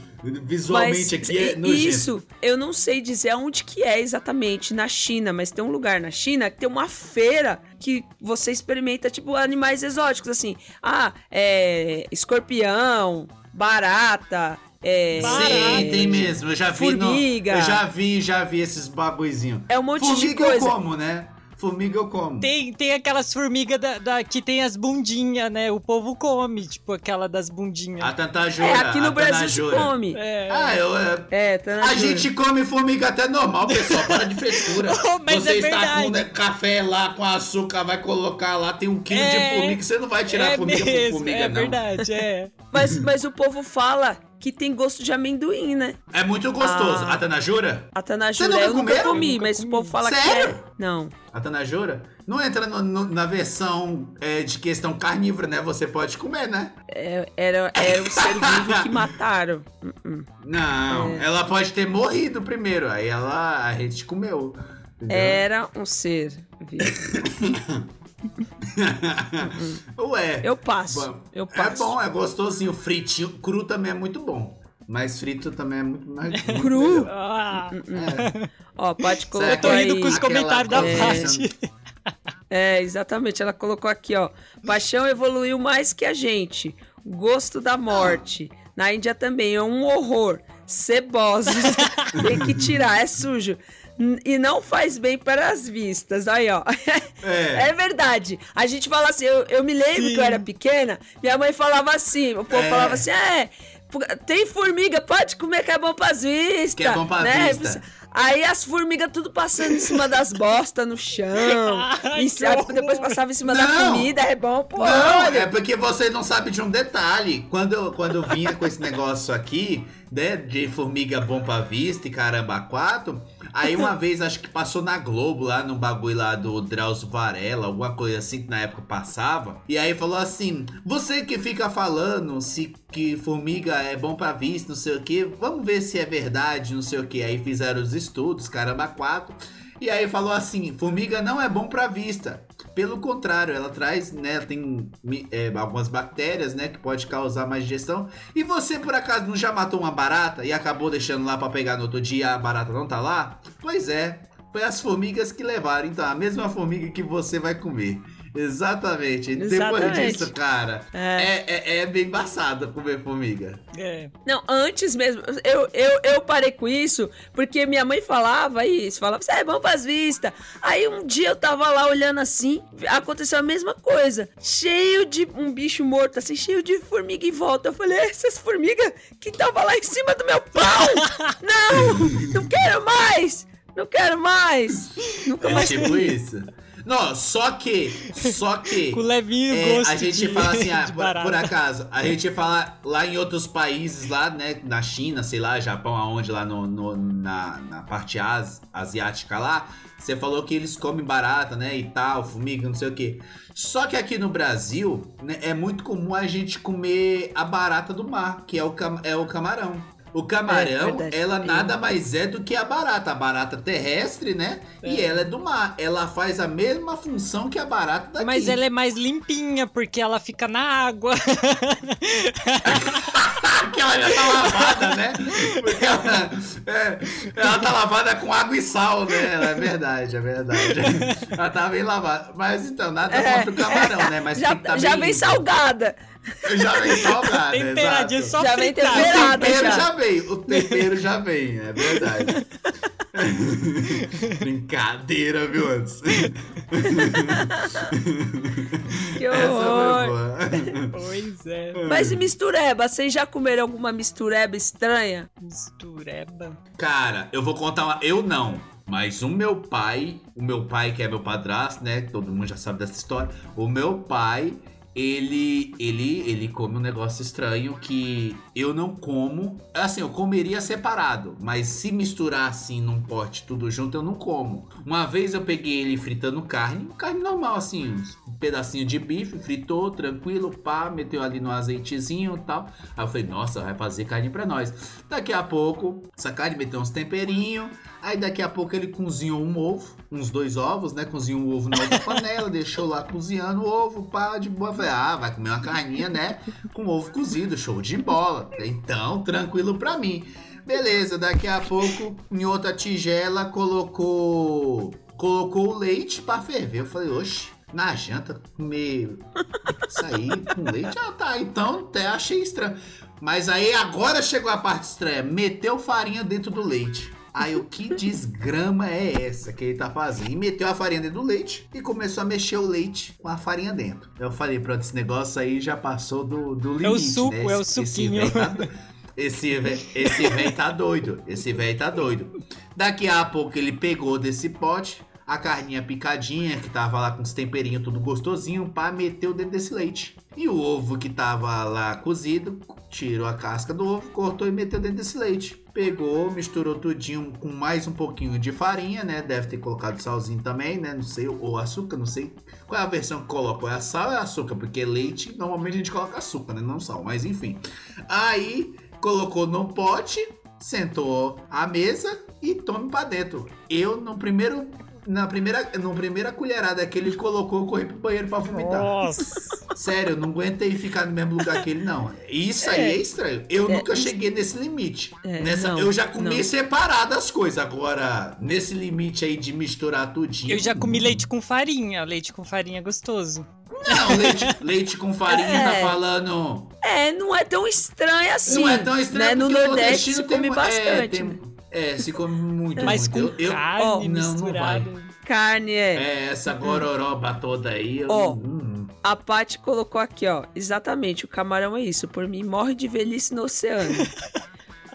visualmente mas aqui é nojento. isso, eu não sei dizer aonde que é exatamente na China, mas tem um lugar na China que tem uma feira que você experimenta, tipo, animais exóticos, assim. Ah, é. Escorpião, barata. É, Sim, tem mesmo. Eu já vi. no- Formiga. eu já vi, já vi esses babuizinhos. É um monte de Formiga coisa. eu como, né? Formiga eu como. Tem, tem aquelas formigas da, da- que tem as bundinhas, né? O povo come, tipo, aquela das bundinhas. A tantajura. É, aqui a no Brasil se tanajura. come. É. Ah, eu. é, É, A jura. gente come formiga até normal, pessoal. Para de frescura. Oh, mas você é está verdade. com né, café lá com açúcar, vai colocar lá, tem um quilo É. de formiga. Você não vai tirar é formiga por mesmo, formiga, é não. verdade, é. Mas, mas o povo fala que tem gosto de amendoim, né? É muito gostoso. Ah. A tanajura? A tanajura nunca eu nunca comeu? comi, Nunca mas comi. o povo fala Sério? que é. Não. A tanajura? Não entra no- no- na versão é, de questão carnívora, né? Você pode comer, né? É- era, era um ser vivo que mataram. Uh-uh. Não, É. ela pode ter morrido primeiro. Aí ela, a gente comeu. entendeu? Era um ser vivo. Ué. Eu passo. Bom, Eu É passo. bom, é gostosinho. Fritinho, cru também é muito bom. Mas frito também é muito mais. Cru? Ah, É. Ó, pode colocar eu tô rindo aí. com os comentários da coisa. Paty. É, exatamente. Ela colocou aqui, ó. Paixão evoluiu mais que a gente. Gosto da morte. Na Índia também é um horror. Cebosos. Tem que tirar, é sujo. E não faz bem para as vistas. Aí, ó. É. É verdade. A gente fala assim, eu, eu me lembro Sim. que eu era pequena, minha mãe falava assim, o povo É. falava assim, é, tem formiga, pode comer que é bom pras vistas. Que é bom pra né? vista. Aí as formigas tudo passando em cima das bostas no chão. Ai, e depois passava em cima da Não. comida, é bom pro Não, é porque você não sabe de um detalhe. Quando eu, quando eu vinha com esse negócio aqui, né, de formiga bom pra vista e caramba quatro, aí uma vez acho que passou na Globo lá num bagulho lá do Drauzio Varela, alguma coisa assim que na época passava. E aí falou assim: "Você que fica falando se que formiga é bom pra vista, não sei o que, vamos ver se é verdade, não sei o que". Aí fizeram os estudos, caramba quatro. E aí falou assim: formiga não é bom pra vista. Pelo contrário, ela traz, né, tem é, algumas bactérias, né, que pode causar mais digestão. E você, por acaso, não já matou uma barata e acabou deixando lá para pegar no outro dia a barata não tá lá? Pois é, foi as formigas que levaram. Então, a mesma formiga que você vai comer. Exatamente. Depois Exatamente. disso, cara, É. é, é, é bem embaçado comer formiga. É. Não, antes mesmo, eu, eu, eu parei com isso porque minha mãe falava isso, falava, é bom pras vistas. Aí um dia eu tava lá olhando assim, aconteceu a mesma coisa, cheio de um bicho morto, assim, cheio de formiga em volta. Eu falei, essas formigas que tava lá em cima do meu pau! Não! Não quero mais! Não quero mais! Nunca É mais tipo isso. Não, só que, só que. Com levinho É, gosto a gente de, fala assim, ah, por, por acaso, a gente fala lá em outros países, lá, né, na China, sei lá, Japão, aonde, lá no, no- na, na parte as- asiática lá, você falou que eles comem barata, né, e tal, formiga, não sei o que. Só que aqui no Brasil, né, é muito comum a gente comer a barata do mar, que é o, é o camarão. O camarão, É, verdade. ela É. nada mais é do que a barata. A barata terrestre, né? E ela é do mar. Ela faz a mesma função que a barata daqui. Mas ela é mais limpinha, porque ela fica na água. Porque ela já tá lavada, né? Porque ela, é, ela tá lavada com água e sal, né? É verdade, é verdade. Ela tá bem lavada. Mas então, nada É, contra o camarão, né? Mas já, tem que tá já bem salgada. Já vem salgada, Temperadinha, exato. só Já vem fritada. O tempero já. já vem, o tempero já vem, é verdade. Brincadeira, viu, antes? Que horror. Pois é. Mas e mistureba? Vocês já comeram alguma mistureba estranha? Mistureba. Cara, eu vou contar uma. Eu não. Mas o meu pai, o meu pai que é meu padrasto, né? Todo mundo já sabe dessa história. O meu pai, ele, ele, ele come um negócio estranho que eu não como. Assim, eu comeria separado, mas se misturar assim num pote tudo junto, eu não como. Uma vez eu peguei ele fritando carne, carne normal assim, um pedacinho de bife, fritou, tranquilo, pá, meteu ali no azeitezinho e tal. Aí eu falei, nossa, vai fazer carne pra nós. Daqui a pouco, essa carne meteu uns temperinhos. Aí daqui a pouco ele cozinhou um ovo, uns dois ovos, né? Cozinhou um ovo na outra panela, deixou lá cozinhando o ovo, pá, de boa. Falei, ah, vai comer uma carninha, né? Com ovo cozido, show de bola. Então, tranquilo pra mim. Beleza, daqui a pouco, em outra tigela, colocou. Colocou o leite pra ferver. Eu falei, oxe, na janta, comer aí com leite? Ah, tá, então até achei estranho. Mas aí agora chegou a parte estranha. Meteu farinha dentro do leite. Aí o que desgrama é essa que ele tá fazendo? E meteu a farinha dentro do leite e começou a mexer o leite com a farinha dentro. Eu falei, pronto, esse negócio aí já passou do, do limite, É o suco, né? é o Esse- esse suquinho. tá Esse velho esse velho tá doido. Esse velho tá doido. Daqui a pouco ele pegou desse pote a carninha picadinha, que tava lá com os temperinhos tudo gostosinho, pá, meteu dentro desse leite. E o ovo que tava lá cozido, tirou a casca do ovo, cortou e meteu dentro desse leite. Pegou, misturou tudinho com mais um pouquinho de farinha, né? Deve ter colocado salzinho também, né? Não sei, ou açúcar, não sei. Qual é a versão que coloca? Ou é sal ou é açúcar? Porque leite, normalmente a gente coloca açúcar, né? Não sal, mas enfim. Aí, colocou no pote, sentou à mesa e tome pra dentro. Eu, no primeiro... Na primeira, na primeira colherada que ele colocou, eu corri pro banheiro pra vomitar. Nossa. Sério, eu não aguentei ficar no mesmo lugar que ele, não. Isso aí é estranho. Eu É, nunca cheguei nesse limite. É, Nessa, não, eu já comi não. separado as coisas. Agora, nesse limite aí de misturar tudinho. Eu já comi leite com farinha. Leite com farinha é gostoso. Não, leite, leite com farinha É. tá falando. É, não é tão estranho assim. não é tão estranho né? No porque o Nordeste se come tem- bastante. É, tem- é, se come muito. Mas com muito. Eu- eu- carne ó, não, não misturada. Carne é. É, essa gororoba toda aí. Eu, Ó. hum, A Paty colocou aqui, ó. Exatamente, o camarão é isso. Por mim, morre de velhice no oceano.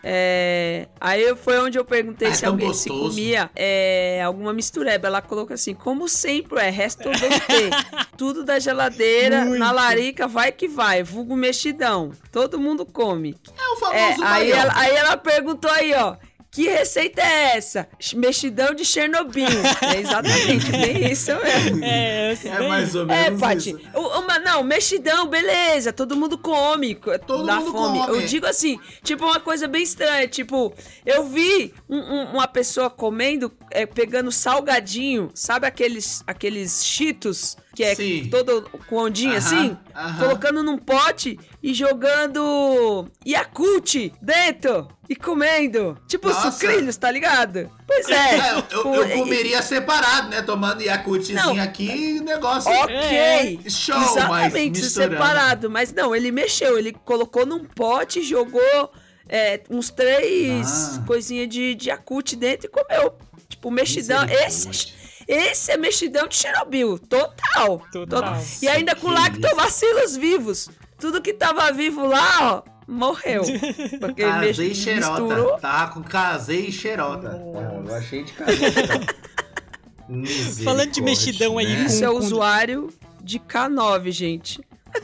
É, aí foi onde eu perguntei Ah, é se alguém se gostoso. comia é, alguma mistureba. Ela colocou assim, como sempre é, resto do ter. Tudo da geladeira, Muito. na larica, vai que vai. Vulgo mexidão. Todo mundo come. é o É, famoso aí, baião. ela, aí ela perguntou aí, ó. Que receita é essa? Mexidão de Chernobyl. É exatamente, bem isso mesmo. É, É mais ou É, menos Paty. isso. o- uma- não, mexidão, beleza. Todo mundo come. co- Todo dá mundo fome. come. Eu digo assim, tipo, uma coisa bem estranha. Tipo, eu vi um- um- uma pessoa comendo, é, pegando salgadinho, sabe aqueles, aqueles cheetos que é Sim. todo com ondinha assim, colocando num pote e jogando Yakult dentro e comendo. Tipo Nossa. sucrilhos, tá ligado? Pois é. É, eu, eu, e- comeria separado, né? Tomando Yakultzinho aqui, negócio. Ok, É, show, mas exatamente, misturando. separado. Mas não, ele mexeu, ele colocou num pote, jogou é, uns três Ah. coisinhas de, de dentro e comeu. Tipo, mexidão. Esse. Esse é mexidão de Chernobyl, total. Total. E ainda com lactobacilos vivos. Tudo que tava vivo lá, ó, morreu. Porque Casei mex- xerota. misturou. Tá com casei e xerota. Ah, eu achei de casei e xerota. Falando de mexidão aí né? Isso é com- usuário de K9, gente.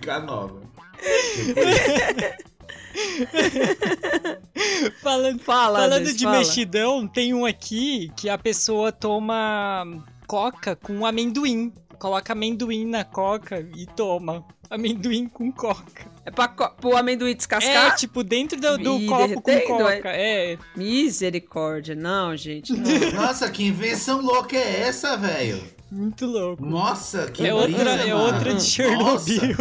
K9. Falando, Fala, falando Andres, de fala. mexidão, tem um aqui que a pessoa toma coca com amendoim. Coloca amendoim na coca e toma. Amendoim com coca. É pra co- pro amendoim descascar? É, tipo, dentro do, do copo com derretendo, coca. É. Misericórdia, não, gente. Não. Nossa, que invenção louca é essa, velho? muito louco. Nossa, que É outra, brisa, é mano. outra de Chernobyl.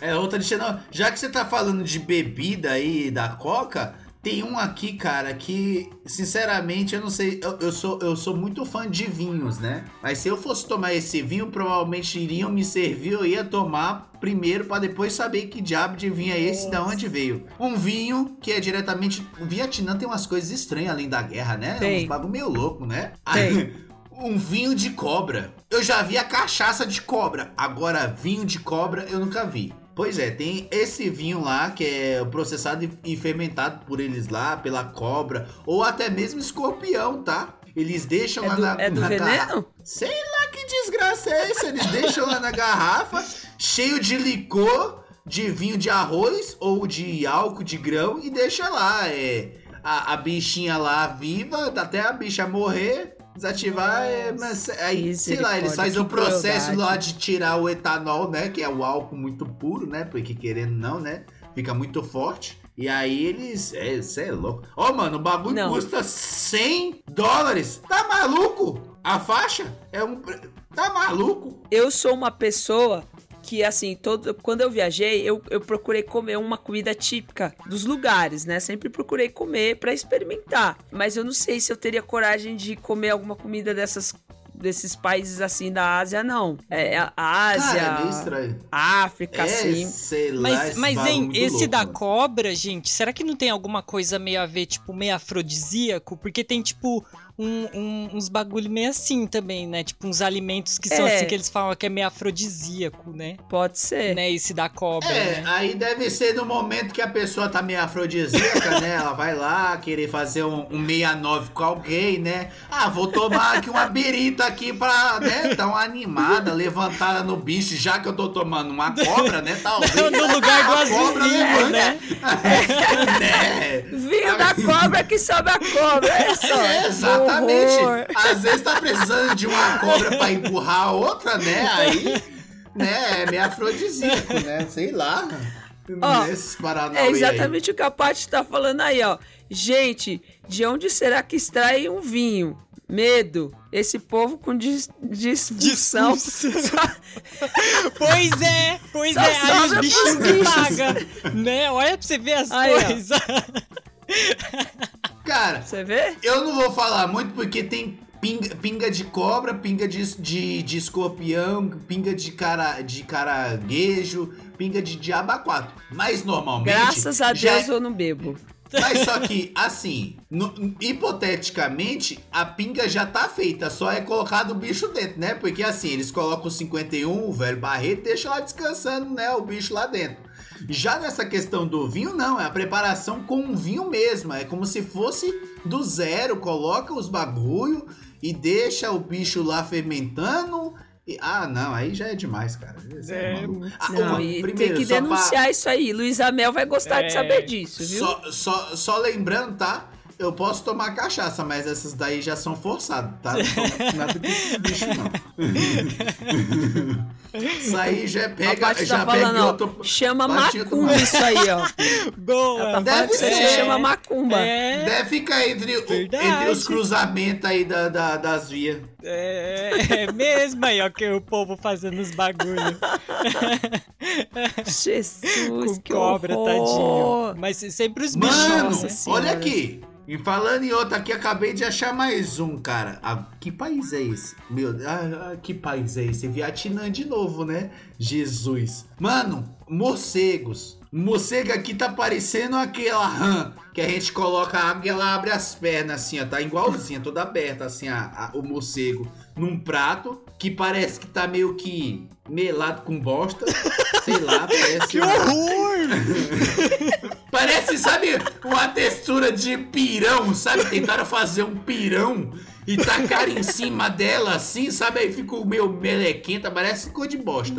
É outra de Chernobyl. Já que você tá falando de bebida aí da Coca, tem um aqui, cara, que, sinceramente, eu não sei. Eu, eu sou, eu sou muito fã de vinhos, né? Mas se eu fosse tomar esse vinho, provavelmente iriam me servir, eu ia tomar primeiro pra depois saber que diabo de vinho é esse, da onde veio. Um vinho que é diretamente. O Vietnã tem umas coisas estranhas além da guerra, né? Tem. Uns bagulho meio louco, né? Tem. Um vinho de cobra. Eu já vi a cachaça de cobra. Agora, vinho de cobra eu nunca vi. Pois é, tem esse vinho lá que é processado e- fermentado por eles lá, pela cobra, ou até mesmo escorpião, tá? Eles deixam É lá do, na, é do na garrafa. veneno? Sei lá que desgraça é essa. Eles deixam lá na garrafa, cheio de licor, de vinho de arroz ou de álcool de grão e deixa lá. É, a, a bichinha lá viva, até a bicha morrer, desativar. É, mas, aí, sei lá, eles fazem o processo crueldade. lá de tirar o etanol, né? Que é o álcool muito puro, né? Porque querendo não, né? Fica muito forte. E aí eles. É, cê é louco. Ó, mano, o bagulho Não. custa 100 dólares. Tá maluco? A faixa é um. Tá maluco? Eu sou uma pessoa que, assim, todo, quando eu viajei, eu, eu procurei comer uma comida típica dos lugares, né? Sempre procurei comer pra experimentar. Mas eu não sei se eu teria coragem de comer alguma comida dessas desses países assim da Ásia, não. É a Ásia, Cara, é meio estranho. África, É, assim. sei lá. Mas, esse mas hein, muito esse louco, da mano. cobra, gente, será que não tem alguma coisa meio a ver, tipo, meio afrodisíaco? Porque tem, tipo, um- um- uns bagulho meio assim também, né? Tipo, uns alimentos que são É. assim que eles falam que é meio afrodisíaco, né? Pode ser. Né? Esse da cobra, É, né? aí deve ser no momento que a pessoa tá meio afrodisíaca, né? Ela vai lá querer fazer um, um 69 com alguém, né? Ah, vou tomar aqui uma birita aqui pra, né? Dar uma animada, levantada no bicho, já que eu tô tomando uma cobra, né? Talvez. No lugar do azulinho, né? né? Vinho da cobra que sobe a cobra, é só. É, exatamente. Horror. Às vezes tá precisando de uma cobra pra empurrar a outra, né? Aí, né, é meio afrodisíaco, né? Sei lá. Ó, É aí. exatamente o que a Paty tá falando aí, ó. Gente, de onde será que extrai um vinho? Medo. Esse povo com dis disfunção. Pois é, pois Só é. Aí os bichinhos que bichos. pagam, né? Olha pra você ver as Aí, ó. coisas. Cara, Você vê? eu não vou falar muito porque tem pinga, pinga de cobra, pinga de, de, de escorpião, pinga de, cara, de caranguejo, pinga de diaba 4. Mas normalmente. Graças a já Deus eu não bebo. Mas só que, assim, no- hipoteticamente, a pinga já tá feita, só é colocado o bicho dentro, né? Porque assim, eles colocam o 51, o velho Barreto, deixam lá descansando, né? O bicho lá dentro. Já nessa questão do vinho, não, é a preparação com o vinho mesmo. É como se fosse do zero, coloca os bagulho e deixa o bicho lá fermentando. E- ah, não, aí já é demais, cara. Isso é É. Ah, Não, uma- e primeiro, tem que só pra- denunciar isso aí. Luísa Mel vai gostar É. de saber disso, viu? só, só, só lembrando, tá? Eu posso tomar cachaça, mas essas daí já são forçadas, tá? Não nada desses bichos, não. Isso aí já pega, Paty já tá pega ó, outro... chama macumba isso aí, ó. Boa! Tá Deve ser. chama macumba. É, Deve ficar entre, o- entre os cruzamentos aí da, da- das vias. é, é mesmo aí, ó, que o povo fazendo os bagulho Jesus, com que cobra, horror. tadinho. Mas sempre os bichos, Mano, olha aqui. E falando em outro aqui, acabei de achar mais um, cara. Ah, que país é esse? Meu, ah, ah, que país é esse? Vietnã de novo, né? Jesus. Mano, morcegos. Morcego aqui tá parecendo aquela rã que a gente coloca água e ela abre as pernas assim, ó. Tá igualzinha, toda aberta assim, a, a- o morcego num prato que parece que tá meio que melado com bosta. Sei lá, parece. Que horror! Parece, sabe, uma textura de pirão, sabe? Tentaram fazer um pirão e tacaram em cima dela assim, sabe? Aí ficou meio melequenta, parece cor de bosta.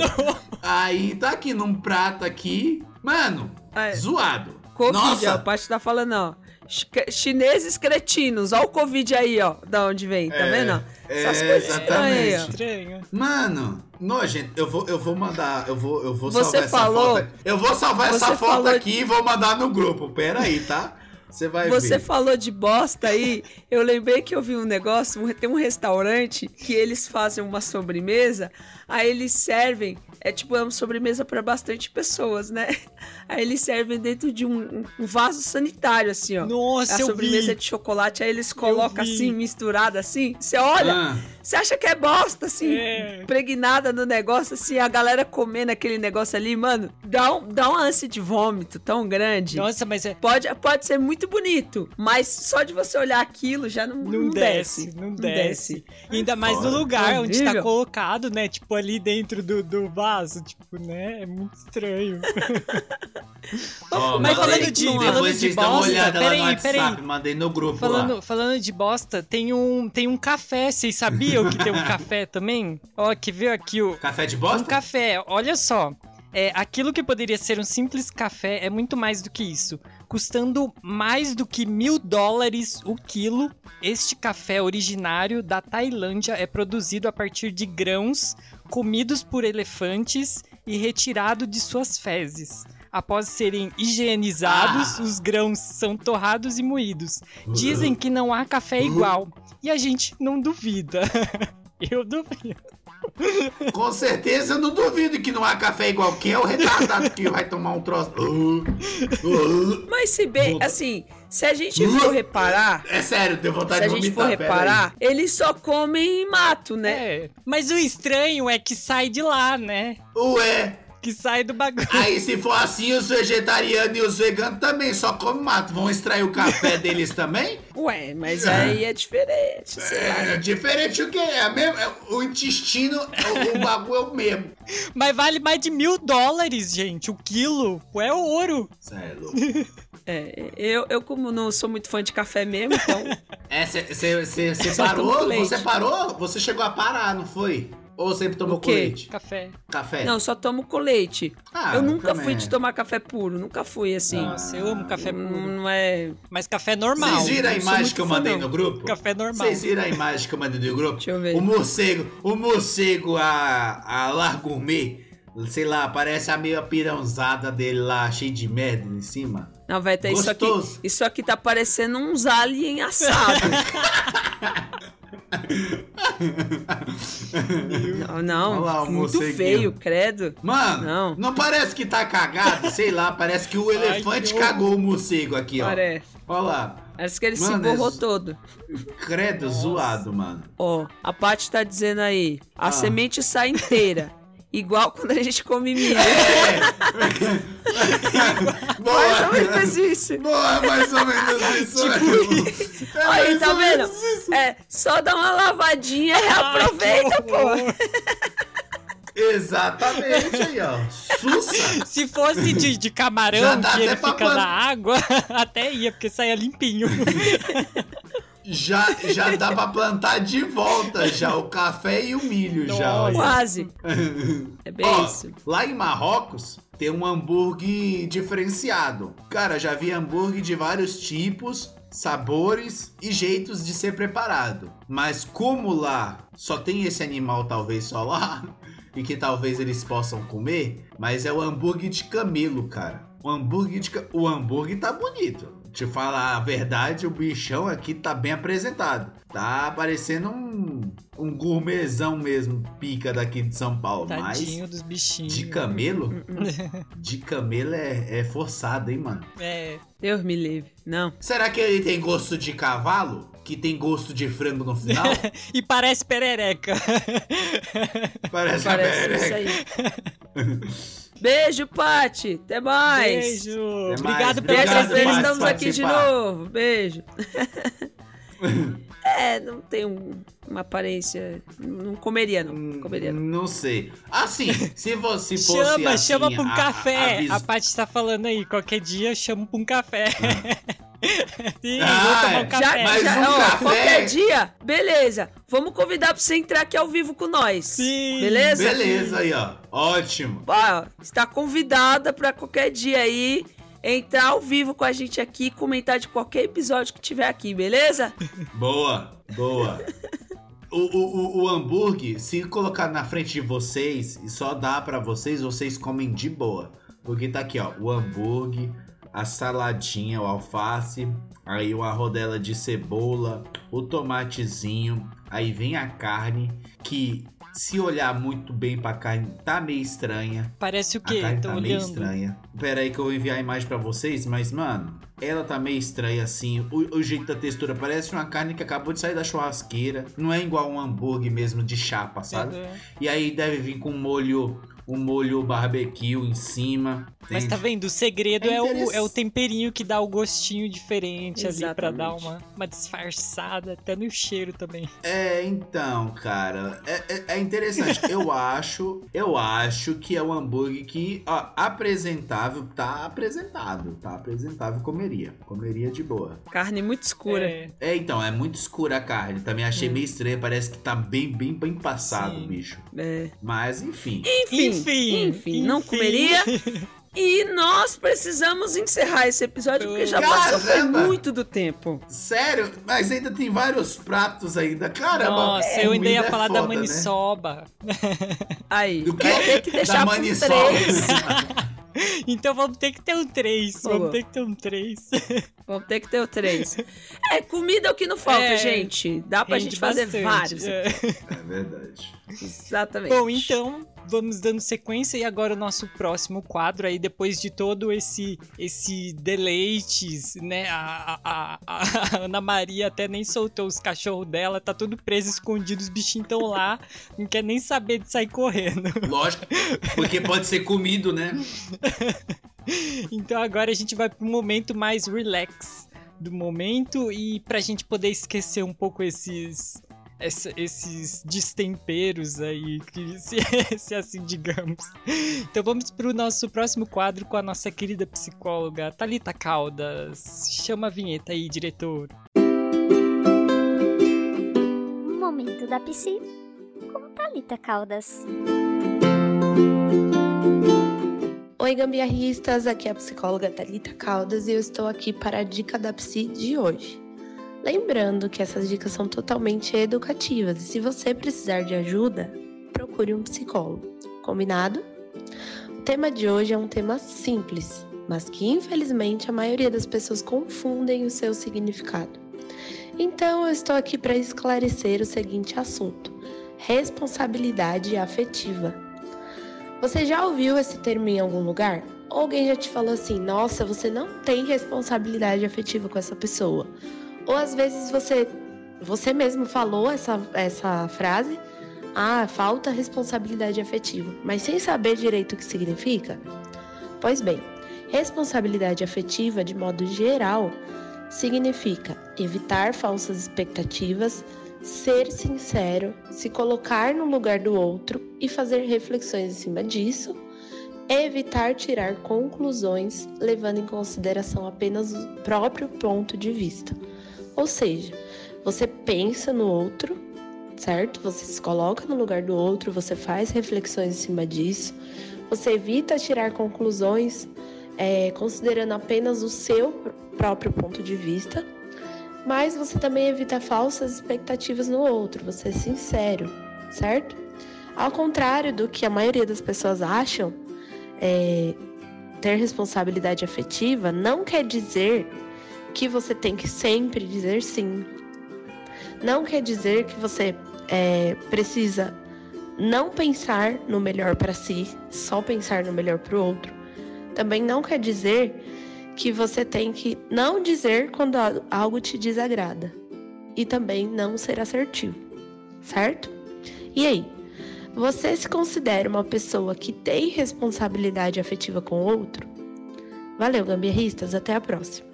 Aí tá aqui num prato aqui. Mano, É. zoado. Covid, ó, a Nossa, Paty tá falando, ó. Ch- Chineses cretinos, ó o Covid aí, ó, da onde vem, tá É, vendo? é, Essas coisas estranhas aí. Estranho. mano, nojento. Eu vou, eu vou mandar, eu vou, eu vou Você salvar essa falou- foto. Eu vou salvar essa foto falou- aqui e vou mandar no grupo. Pera aí, tá? Você vai Você ver. falou de bosta aí, eu lembrei que eu vi um negócio, tem um restaurante que eles fazem uma sobremesa, aí eles servem, é tipo é uma sobremesa para bastante pessoas, né? Aí eles servem dentro de um, um- vaso sanitário, assim, ó. Nossa, a sobremesa é vi. de chocolate, aí eles colocam assim, misturada assim. Você olha, Ah, você acha que é bosta, assim, É. impregnada no negócio, assim, a galera comendo aquele negócio ali, mano, dá, um, dá uma ânsia de vômito tão grande. Nossa, mas é. Pode, pode ser muito bonito, mas só de você olhar aquilo já não, Não, desce, não desce. E ainda mais no lugar onde tá colocado, né? Tipo, ali dentro do, do vaso. Tipo, né? É muito estranho. ó, Mas mandei- falando de- Depois falando de vocês dão uma bosta, olhada lá no peraí, WhatsApp, peraí. mandei no grupo lá. Falando, falando de bosta, tem um, tem um café. Vocês sabiam que tem um café também? Ó, que veio aqui o. Café de Um bosta? café, olha só. É, aquilo que poderia ser um simples café é muito mais do que isso. Custando mais do que mil dólares o quilo, este café originário da Tailândia é produzido a partir de grãos comidos por elefantes e retirado de suas fezes. Após serem higienizados, Ah. os grãos são torrados e moídos. Dizem que não há café igual. E a gente não duvida. Eu duvido. Com certeza eu não duvido que não há café igual. Quem é o retardado que vai tomar um troço? Uh, uh. Mas se bem, assim, se a gente for reparar, É sério, deu se vontade a de gente vomitar. for pera reparar, eles só comem mato, né? É. Mas o estranho é que sai de lá, né? Ué, Que sai do bagulho. aí se for assim, os vegetarianos e os veganos também só comem mato. Vão extrair o café deles também? Ué, mas aí é diferente, lá. É diferente o que? É a mesma, é o intestino, o, o bagulho é o mesmo. Mas vale mais de mil dólares, gente. O quilo. É ouro. Sério. É, eu, eu, como não sou muito fã de café mesmo, então. É, você parou? Você parou? Você chegou a parar, não foi? Ou sempre tomou leite? Café. Café? Não, só tomo com leite. Ah, eu nunca também fui é. de tomar café puro, nunca fui assim. Nossa, eu amo café Não, puro. não é. Mas café normal. Vocês viram a sou imagem que eu mandei não. no grupo? Café normal. Vocês viram a imagem que eu mandei no grupo? Deixa eu ver. O morcego, o morcego, a, a Lar Gourmet, sei lá, parece a meia pirãozada dele lá, cheio de merda em cima. Não, vai ter isso aqui. Isso aqui tá parecendo uns alien assados. não, não. Lá o muito feio, credo. Mano, não. Não. parece que tá cagado, sei lá, parece que o elefante que cagou o morcego aqui, ó. Parece. Olha lá, Parece que ele Mano, se borrou esse- todo. credo, zoado, mano. Ó, a Paty tá dizendo aí. A Ah. semente sai inteira. Igual quando a gente come milho. É. Mais ou Boa, menos isso. boa, mais ou menos isso. Tipo É Aí, mais tá ou vendo? menos isso. É, só dá uma lavadinha e reaproveita, pô. Exatamente aí, ó. Sussa. Se fosse de, de camarão, que ele fica na água, até ia, porque saia limpinho. Já, já dá pra plantar de volta já o café e o milho já. olha. Quase. É bem Ó, isso. Lá em Marrocos tem um hambúrguer diferenciado. Cara, já vi hambúrguer de vários tipos sabores e jeitos de ser preparado. Mas como lá só tem esse animal, talvez só lá, e que talvez eles possam comer, mas é o hambúrguer de camelo, cara. O hambúrguer de ca... o hambúrguer tá bonito. Te falar a verdade, o bichão aqui tá bem apresentado. Tá parecendo um, um gourmetzão mesmo, pica daqui de São Paulo. Tadinho Mas dos bichinhos. de camelo? De camelo é, é forçado, hein, mano? É, Deus me livre. Não. Será que ele tem gosto de cavalo? Que tem gosto de frango no final? e parece perereca. Parece, a Parece isso perereca. aí. Beijo, Pati. Até mais. Beijo. mais, Obrigado pela obrigado, Terça-feira Pati, estamos aqui de novo. Beijo. é, não tem um- uma aparência. Não comeria, não. Não comeria, não. Não sei. Assim, se você fosse Chama, assim, chama pra um a- a- café. avis- A, Paty tá falando aí, qualquer dia chama pra um café. Sim, Ah, vou tomar é. um café. Mas já, um ó, café- qualquer dia, beleza. Vamos convidar pra você entrar aqui ao vivo com nós. Sim. Beleza? Beleza aí, ó. Ótimo. Ó, está convidada pra qualquer dia aí entrar ao vivo com a gente aqui e comentar de qualquer episódio que tiver aqui, beleza? Boa, boa. O, o, o, hambúrguer, se colocar na frente de vocês e só dá pra vocês, vocês comem de boa. Porque tá aqui, ó, o hambúrguer, a saladinha, o alface, aí uma rodela de cebola, o tomatezinho, aí vem a carne, que se olhar muito bem pra carne, tá meio estranha. Parece o A quê? carne Tô tá meio olhando. estranha. Pera aí que eu vou enviar a imagem pra vocês, mas, mano, ela tá meio estranha assim. O, o jeito da textura parece uma carne que acabou de sair da churrasqueira. Não é igual um hambúrguer mesmo de chapa, sabe? E aí deve vir com molho, um molho barbecue em cima. Mas entende? tá vendo? O segredo É é, o, é o temperinho que dá o gostinho diferente ali pra Exatamente. dar uma, uma disfarçada, até no cheiro também. É, então, cara, é, é- é interessante. eu acho, eu acho que é um hambúrguer que, ó, apresentável, tá apresentável, tá apresentável, comeria, comeria de boa. Carne muito escura. É, É, então, é muito escura a carne. Também achei Hum. meio estranho. Parece que tá bem, bem, bem passado, Sim. bicho. É. Mas, enfim. Enfim, Enfim, enfim, não enfim. comeria. E nós precisamos encerrar esse episódio porque já Caramba! passou foi muito do tempo. Sério? Mas ainda tem vários pratos ainda. Caramba. Nossa, é, eu ainda ia comida é falar da foda, né? maniçoba. Aí, Do quê? vai ter que deixar Da maniçoba. três. Então vamos ter que ter um 3. Boa. Vamos ter que ter um 3. Vamos ter que ter o três. É, comida é o que não falta, É, gente. Dá pra gente fazer vários. É. É verdade. Exatamente. Bom, então vamos dando sequência e agora o nosso próximo quadro aí depois de todo esse esse deleites, né? A, a, a- a Ana Maria até nem soltou os cachorros dela, tá tudo preso escondido, os bichinhos estão lá, não quer nem saber de sair correndo. Lógico. Porque pode ser comido, né? Então agora a gente vai pro momento mais relax do momento e pra gente poder esquecer um pouco esses essa- esses destemperos aí, que se, se assim digamos. Então vamos pro nosso próximo quadro com a nossa querida psicóloga Talita Caldas. Chama a vinheta aí, diretor. Momento da Psi com Thalita Caldas. Oi, gambiarristas! Aqui é a psicóloga Thalita Caldas e eu estou aqui para a dica da Psi de hoje. Lembrando que essas dicas são totalmente educativas e se você precisar de ajuda, procure um psicólogo. Combinado? O tema de hoje é um tema simples, mas que infelizmente a maioria das pessoas confundem o seu significado. Então eu estou aqui para esclarecer o seguinte assunto: responsabilidade afetiva. Você já ouviu esse termo em algum lugar? Ou alguém já te falou assim: nossa, você não tem responsabilidade afetiva com essa pessoa? Ou às vezes você, você mesmo falou essa, essa frase: ah, falta responsabilidade afetiva, mas sem saber direito o que significa? Pois bem, responsabilidade afetiva, de modo geral, significa evitar falsas expectativas, ser sincero, se colocar no lugar do outro e fazer reflexões em cima disso, evitar tirar conclusões levando em consideração apenas o próprio ponto de vista. Ou seja, você pensa no outro, certo? Você se coloca no lugar do outro, você faz reflexões em cima disso, você evita tirar conclusões é, considerando apenas o seu próprio ponto de vista mas você também evita falsas expectativas no outro, você é sincero, certo? Ao contrário do que a maioria das pessoas acham, é, ter responsabilidade afetiva não quer dizer que você tem que sempre dizer sim. Não quer dizer que você é, precisa não pensar no melhor para si, só pensar no melhor para o outro. Também não quer dizer que você tem que não dizer quando algo te desagrada e também não ser assertivo, certo? E aí, você se considera uma pessoa que tem responsabilidade afetiva com o outro? Valeu, gambiarristas, até a próxima.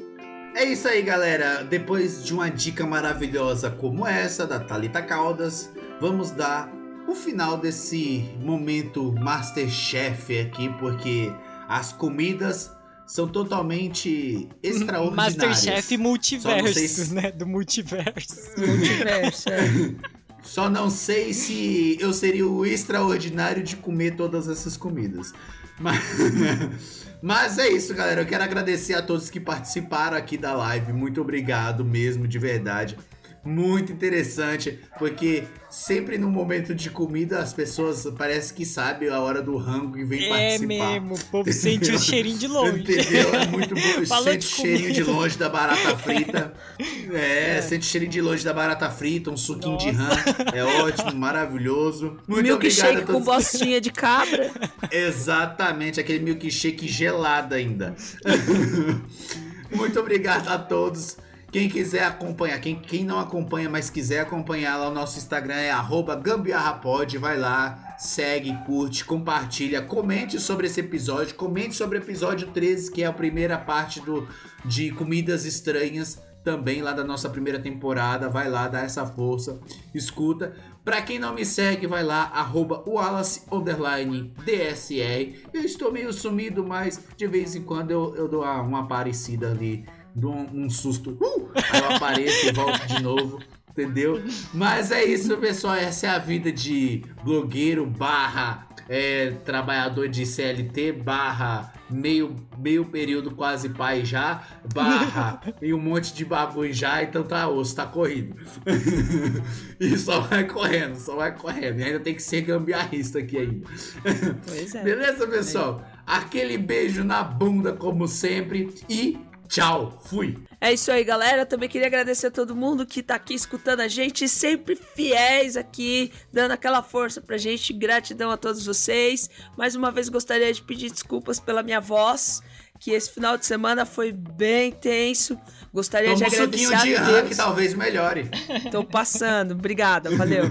É isso aí, galera. Depois de uma dica maravilhosa como essa da Talita Caldas, vamos dar o final desse momento Masterchef aqui, porque as comidas são totalmente extraordinárias. Masterchef multiverso, se... né? Do multiverso. multiverso, é. Só não sei se eu seria o extraordinário de comer todas essas comidas. Mas, mas é isso, galera. Eu quero agradecer a todos que participaram aqui da live. Muito obrigado mesmo, de verdade muito interessante, porque sempre no momento de comida as pessoas parece que sabem a hora do rango e vem é participar. É mesmo, o povo sente o cheirinho de longe. Entendeu? É muito bom. sente o cheirinho de longe da barata frita. É, é, sente o cheirinho de longe da barata frita, um suquinho Nossa. de rã. É ótimo, maravilhoso. Muito milkshake obrigado com bostinha de cabra. Exatamente, aquele milkshake gelado ainda. muito obrigado a todos. Quem quiser acompanhar, quem, quem não acompanha, mas quiser acompanhar lá, o nosso Instagram é gambiarrapod, vai lá, segue, curte, compartilha, comente sobre esse episódio, comente sobre o episódio 13, que é a primeira parte do, de Comidas Estranhas, também lá da nossa primeira temporada, vai lá, dá essa força, escuta. Pra quem não me segue, vai lá, arroba. Eu estou meio sumido, mas de vez em quando eu, eu dou uma aparecida ali dou um, um susto, uh! aí eu apareço e volto de novo. Entendeu? Mas é isso, pessoal. Essa é a vida de blogueiro barra é, trabalhador de CLT barra meio, meio período quase pai já, barra e um monte de bagulho já, então tá osso, tá corrido. e só vai correndo, só vai correndo. E ainda tem que ser gambiarrista aqui ainda. Pois é. Beleza, pessoal? Aquele beijo na bunda, como sempre, e Tchau, fui. É isso aí, galera. Também queria agradecer a todo mundo que tá aqui escutando a gente, sempre fiéis aqui, dando aquela força pra gente. Gratidão a todos vocês. Mais uma vez gostaria de pedir desculpas pela minha voz, que esse final de semana foi bem tenso. Gostaria Toma de agradecer um suquinho de que talvez melhore. Tô passando, obrigada, valeu.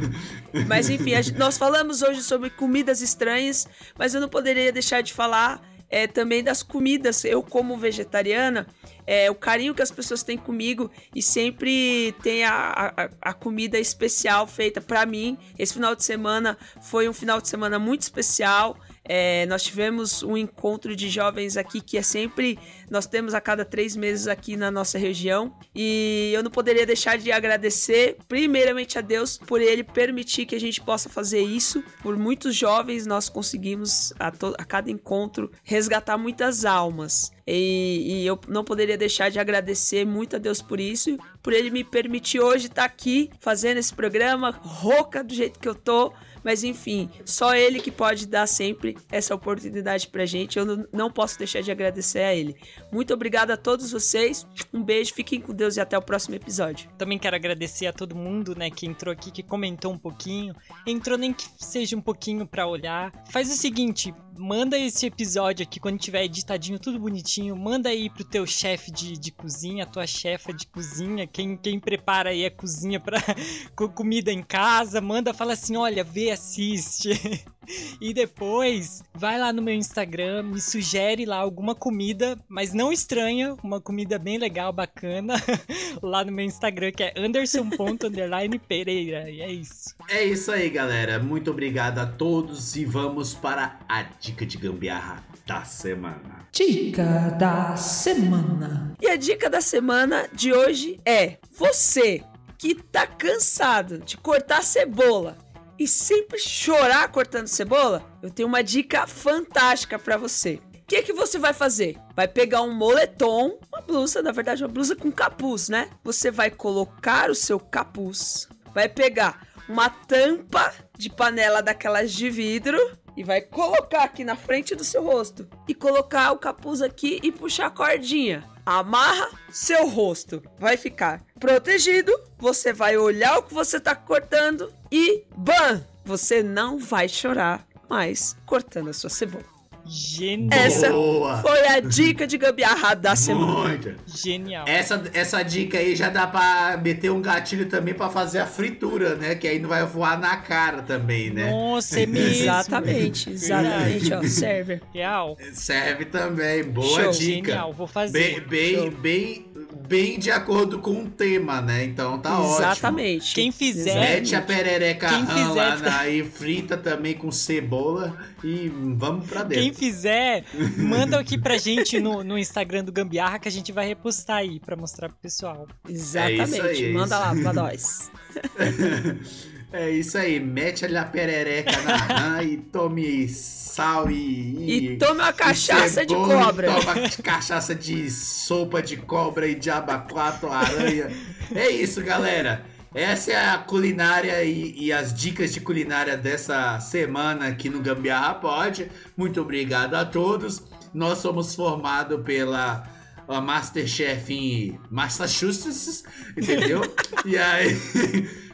Mas enfim, gente, nós falamos hoje sobre comidas estranhas, mas eu não poderia deixar de falar é, também das comidas. Eu, como vegetariana, é, o carinho que as pessoas têm comigo e sempre tem a, a, a comida especial feita para mim. Esse final de semana foi um final de semana muito especial. É, nós tivemos um encontro de jovens aqui que é sempre. Nós temos a cada três meses aqui na nossa região. E eu não poderia deixar de agradecer, primeiramente a Deus, por ele permitir que a gente possa fazer isso. Por muitos jovens, nós conseguimos, a, a cada encontro, resgatar muitas almas. E, e, eu não poderia deixar de agradecer muito a Deus por isso, por ele me permitir hoje estar aqui fazendo esse programa, rouca do jeito que eu tô mas enfim, só ele que pode dar sempre essa oportunidade pra gente. Eu não, posso deixar de agradecer a ele. Muito obrigado a todos vocês. Um beijo, fiquem com Deus e até o próximo episódio. Também quero agradecer a todo mundo, né, que entrou aqui, que comentou um pouquinho. Entrou nem que seja um pouquinho para olhar. Faz o seguinte, manda esse episódio aqui quando tiver editadinho, tudo bonitinho. Manda aí pro teu chefe de, de cozinha, tua chefa de cozinha, quem, quem prepara aí a cozinha pra comida em casa. Manda, fala assim: olha, vê, assiste. E depois, vai lá no meu Instagram, me sugere lá alguma comida, mas não estranha, uma comida bem legal, bacana, lá no meu Instagram, que é anderson.pereira. E é isso. É isso aí, galera. Muito obrigado a todos e vamos para a dica de gambiarra da semana. Dica da semana. E a dica da semana de hoje é: você que tá cansado de cortar cebola e sempre chorar cortando cebola, eu tenho uma dica fantástica para você. que, que você vai fazer? Vai pegar um moletom, uma blusa, na verdade, uma blusa com capuz, né? Você vai colocar o seu capuz, vai pegar uma tampa de panela daquelas de vidro e vai colocar aqui na frente do seu rosto e colocar o capuz aqui e puxar a cordinha. Amarra seu rosto, vai ficar protegido. Você vai olhar o que você tá cortando e bam, você não vai chorar mais cortando a sua cebola. Genial. Essa Boa. foi a dica de gambiarra da semana. Muito. Genial. Essa, essa dica aí já dá pra meter um gatilho também pra fazer a fritura, né? Que aí não vai voar na cara também, né? Nossa, é mesmo. Exatamente, exatamente, ó, server. Real. Serve também. Boa Show. dica. Genial, vou fazer. Bem, bem, Show. bem, bem de acordo com o tema, né? Então tá ótimo. Exatamente. Quem fizer- Mete a perereca Quem rã lá fizer- na, e frita também com cebola e vamos pra dentro. Quem fizer, manda aqui pra gente no, no Instagram do Gambiarra que a gente vai repostar aí pra mostrar pro pessoal. Exatamente. É isso aí, é Manda isso. lá pra nós. É isso aí, mete ali a perereca na rã e tome sal e. E tome uma cachaça de cobra. Toma cachaça de sopa de cobra e de abacato, aranha. É isso, galera. Essa é a culinária e, e as dicas de culinária dessa semana aqui no Gambiarra Pod. Muito obrigado a todos. Nós somos formados pela a Masterchef em Massachusetts, entendeu? e aí,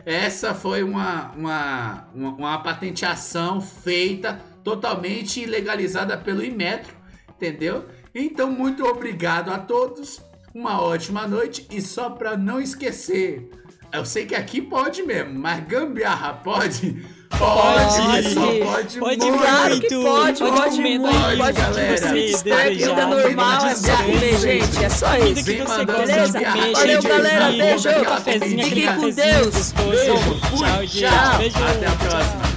essa foi uma, uma, uma, uma patenteação feita totalmente legalizada pelo Inmetro, entendeu? Então, muito obrigado a todos, uma ótima noite e só para não esquecer, eu sei que aqui pode mesmo, mas gambiarra pode? Pode, só pode, Pode muito. Claro que pode, pode comer muito, pode que galera. vida normal, é só comer, gente. É só isso. que Vem você beleza? Valeu, galera, beijo. Fiquem com Deus. fui, Tchau. Beijo. Até a próxima.